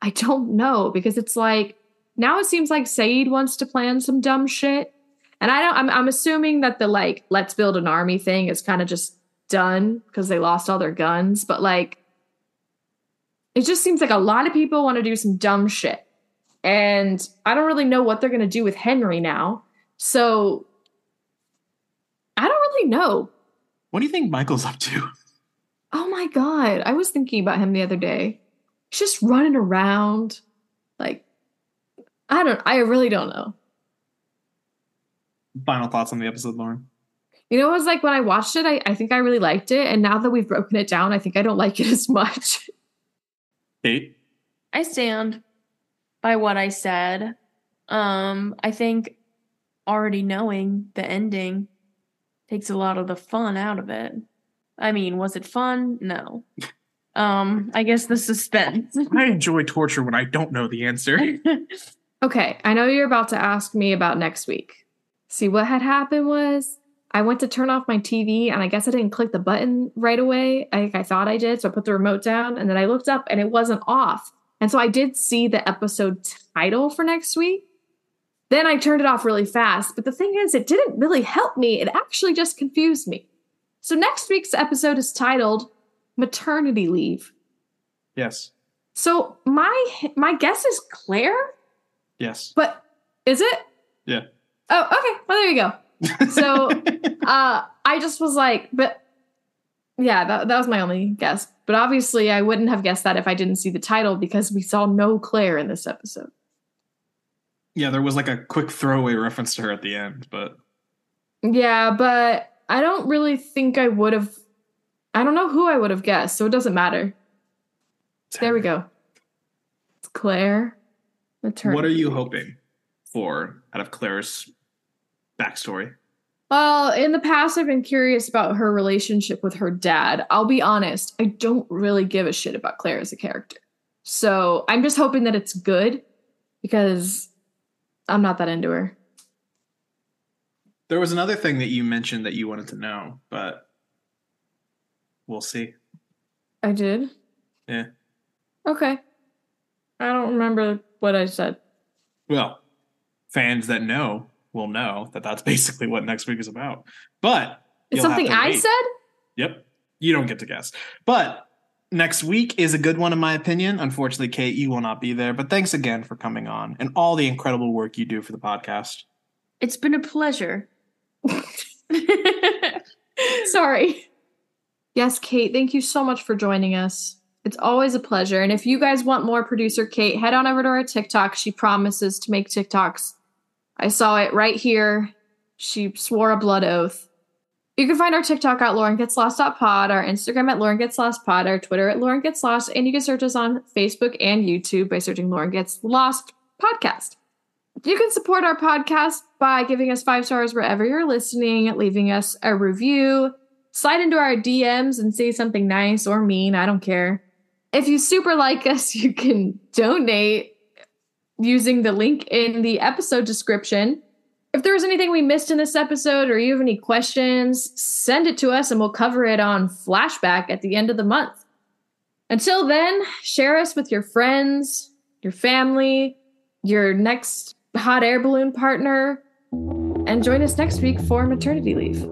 I don't know because it's like now it seems like Sayid wants to plan some dumb shit, and I don't. I'm, I'm assuming that the like let's build an army thing is kind of just done because they lost all their guns, but like it just seems like a lot of people want to do some dumb shit. And I don't really know what they're going to do with Henry now. So I don't really know. What do you think Michael's up to? Oh my God. I was thinking about him the other day. He's just running around. Like, I don't, I really don't know. Final thoughts on the episode, Lauren? You know, it was like when I watched it, I, I think I really liked it. And now that we've broken it down, I think I don't like it (laughs) as much. Kate? I stand by what I said. Um, I think already knowing the ending takes a lot of the fun out of it. I mean, was it fun? No. Um, I guess the suspense. (laughs) I enjoy torture when I don't know the answer. (laughs) Okay, I know you're about to ask me about next week. See, what had happened was I went to turn off my TV and I guess I didn't click the button right away. I think I thought I did. So I put the remote down and then I looked up and it wasn't off. And so I did see the episode title for next week. Then I turned it off really fast. But the thing is, it didn't really help me. It actually just confused me. So next week's episode is titled Maternity Leave. yes. So my my guess is Claire, Yes. but is it? Yeah. Oh, okay. Well, there you go. So (laughs) uh, I just was like, but Yeah, that, that was my only guess. But obviously, I wouldn't have guessed that if I didn't see the title because we saw no Claire in this episode. Yeah, there was like a quick throwaway reference to her at the end, but Yeah, but I don't really think I would have. I don't know who I would have guessed, so it doesn't matter. There we go. It's Claire. Maternity. What are you hoping for out of Claire's backstory? Well, in the past, I've been curious about her relationship with her dad. I'll be honest, I don't really give a shit about Claire as a character. So I'm just hoping that it's good because I'm not that into her. There was another thing that you mentioned that you wanted to know, but we'll see. I did? Yeah. Okay. I don't remember what I said. Well, fans that know will know that that's basically what next week is about. But It's something I wait. said? Yep. You don't get to guess. But next week is a good one, in my opinion. Unfortunately, Kate, you will not be there. But thanks again for coming on and all the incredible work you do for the podcast. It's been a pleasure. (laughs) Sorry. Yes, Kate, thank you so much for joining us. It's always a pleasure. And if you guys want more producer Kate, head on over to our TikTok. She promises to make TikToks. I saw it right here. She swore a blood oath. You can find our TikTok at Lauren Gets Lost Pod, our Instagram at Lauren Gets Lost Pod, our Twitter at LaurenGetsLost, and you can search us on Facebook and YouTube by searching Lauren Gets Lost Podcast. You can support our podcast by giving us five stars wherever you're listening, leaving us a review, slide into our DMs and say something nice or mean. I don't care. If you super like us, (laughs) you can donate using the link in the episode description. If there was anything we missed in this episode or you have any questions, send it to us and we'll cover it on flashback at the end of the month. Until then, share us with your friends, your family, your next hot air balloon partner, and join us next week for maternity leave.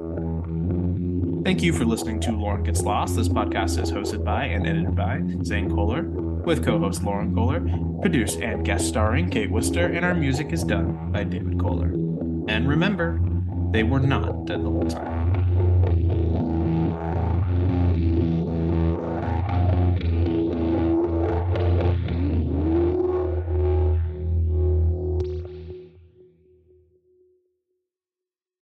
Thank you for listening to Lauren Gets Lost. This podcast is hosted by and edited by Zane Kohler, with co host Lauren Kohler, produced and guest starring Kate Wister, and our music is done by David Kohler. And remember, they were not dead the whole time.